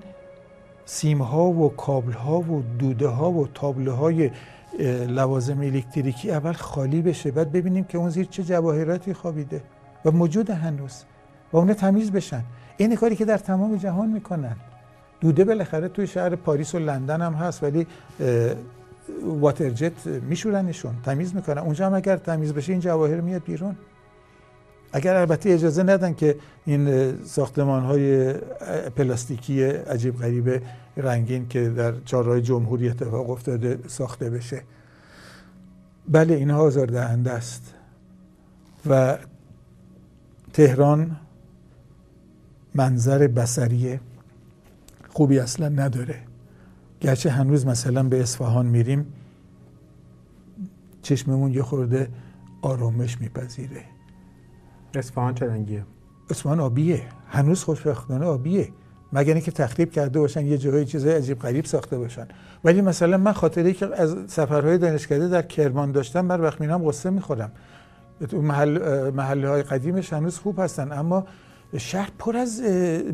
سیم ها و کابل ها و دوده ها و تابله های لوازم الکتریکی اول خالی بشه بعد ببینیم که اون زیر چه جواهراتی خوابیده و موجود هنوز و اون تمیز بشن. این کاری که در تمام جهان می‌کنن. دوده بالاخره توی شهر پاریس و لندن هم هست ولی واترجت میشورنشون تمیز می‌کنن. اونجا هم اگر تمیز بشه این جواهر میاد بیرون. اگر البته اجازه ندن که این ساختمان های پلاستیکی عجیب غریب رنگین که در چهارراه جمهوری اتفاق افتاده ساخته بشه. بله اینها آزاردهنده است. و تهران منظر بسری خوبی اصلا نداره. گرچه هنوز مثلا به اصفهان میریم چشممون یه خورده آرامش میپذیره. اصفهان چه رنگیه؟ اصفهان آبیه. هنوز خوشبختانه آبیه. مگر اینکه تخریب کرده باشن یه جاهای چیزای عجیب غریب ساخته باشن. ولی مثلا من خاطره که از سفرهای دانشکده در کرمان داشتم بر وقت میرم قصه می‌خورم. محل محله های قدیمش هنوز خوب هستن اما شهر پر از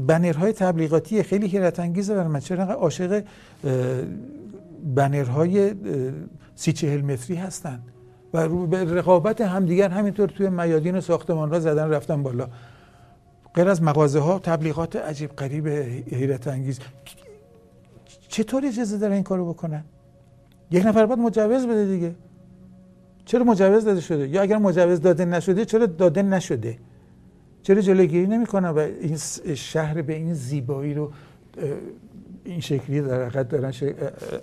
بنرهای تبلیغاتی خیلی حیرت انگیزه برای من چرا عاشق بنرهای سی چهل متری هستن و به رقابت همدیگر همینطور توی میادین ساختمان را زدن رفتن بالا. غیر از مغازه ها تبلیغات عجیب قریب حیرت انگیز چطور اجازه داره این کارو بکنن یک نفر باید مجوز بده دیگه. چرا مجوز داده شده؟ یا اگر مجوز داده نشده چرا داده نشده؟ چرا جلوگیری نمی‌کنن و این شهر به این زیبایی رو این شکلی در حقیقت دارن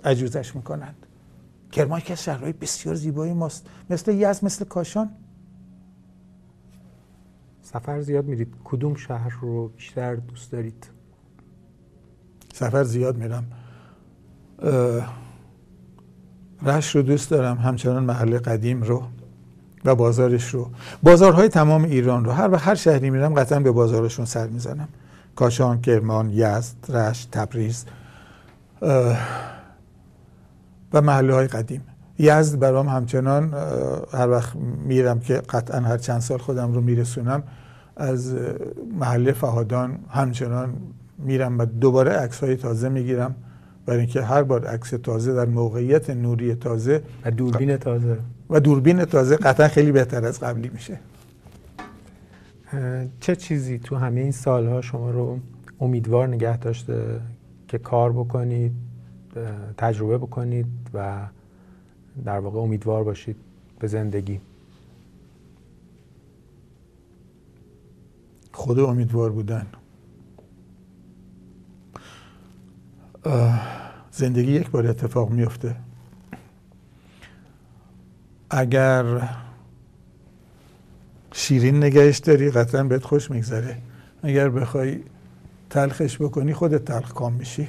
عجوزش می‌کنند. کرمان که از شهرهای بسیار زیبایی ماست. مثل یزد مثل کاشان. سفر زیاد میرید. کدوم شهر رو بیشتر دوست دارید؟ سفر زیاد میرم. رشت رو دوست دارم. همچنان محل قدیم رو. و بازارش رو. بازارهای تمام ایران رو. هر و هر شهری میرم قطعا به بازارشون سر می‌زنم. کاشان، کرمان، یزد، رشت، تبریز و محله های قدیم. یزد برام همچنان هر وقت میرم که قطعا هر چند سال خودم رو میرسونم از محله فهادان همچنان میرم و دوباره عکس های تازه می‌گیرم. برای اینکه هر بار عکس تازه در موقعیت نوری تازه و دوربین تازه. و دوربین تازه قطعا خیلی بهتر از قبلی میشه. چه چیزی تو همه این سالها شما رو امیدوار نگه داشته که کار بکنید تجربه بکنید و در واقع امیدوار باشید به زندگی؟ خود امیدوار بودن. زندگی یک بار اتفاق میفته اگر شیرین نگهش داری قطعا بهت خوش میگذره. اگر بخوای تلخش بکنی خودت تلخ کام میشی.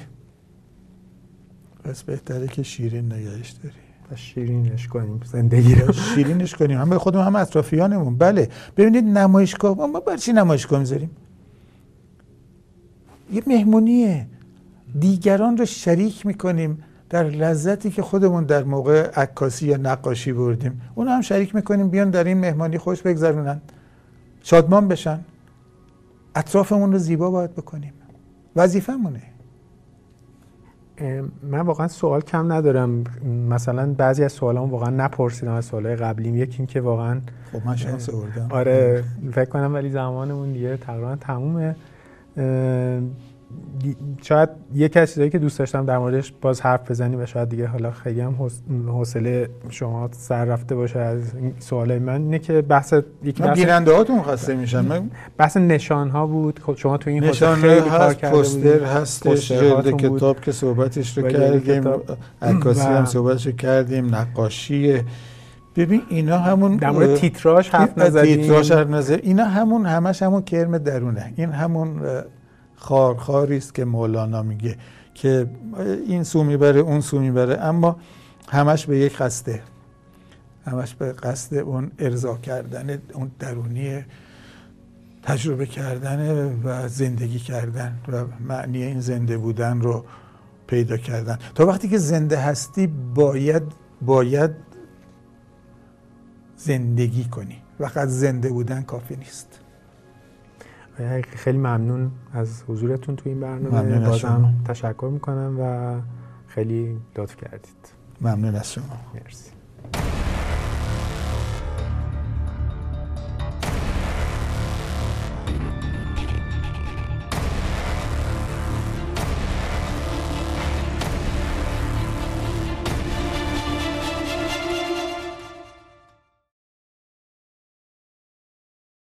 پس بهتره که شیرین نگهش داری. پس شیرینش کنیم زندگی رو. شیرینش کنیم. همه خودمون هم اطرافیانمون. بله. ببینید نمایشگاه ما بر چی نمایشگاه می‌ذاریم؟ یه مهمونیه. دیگران رو شریک می‌کنیم در لذتی که خودمون در موقع عکاسی یا نقاشی بردیم. اون هم شریک می‌کنیم بیان در این مهمانی خوش بگذرونن. شادمان بشن. اطرافمون رو زیبا باید بکنیم. وظیفمونه من واقعا سوال کم ندارم. مثلا بعضی از سوالام واقعا نپرسیدم از سوالای قبلیم. یکی این که واقعا خب من شانس آوردم. آره فکر کنم ولی زمانمون دیگه تقریبا تمومه. شاید یکی از چیزایی که دوست داشتم در موردش باز حرف بزنیم و شاید دیگه حالا خیلی هم حوصله شما سر رفته باشه از سوالای من اینه که بحث یکی بحث گیرنده هاتون خسته میشن بحث نشان ها بود. خب شما تو این نشان خیلی کار کرده پوستر هستش جلد کتاب که صحبتش رو کردیم عکاسی هم صحبتش رو کردیم نقاشی. ببین اینا همون در مورد تیتراژ حرف نزدیم. تیتراژ حرف اینا همون همش همون کرم درونه. این همون خارخاری است که مولانا میگه که این سو می‌بره اون سو می‌بره. اما همش به یک قصده. همش به قصد اون ارضا کردن اون درونی تجربه کردن و زندگی کردن و معنی این زنده بودن رو پیدا کردن. تا وقتی که زنده هستی باید باید زندگی کنی. فقط زنده بودن کافی نیست. خیلی ممنون از حضورتون تو این برنامه. بازم تشکر می‌کنم و خیلی لطف کردید. ممنون از شما. مرسی.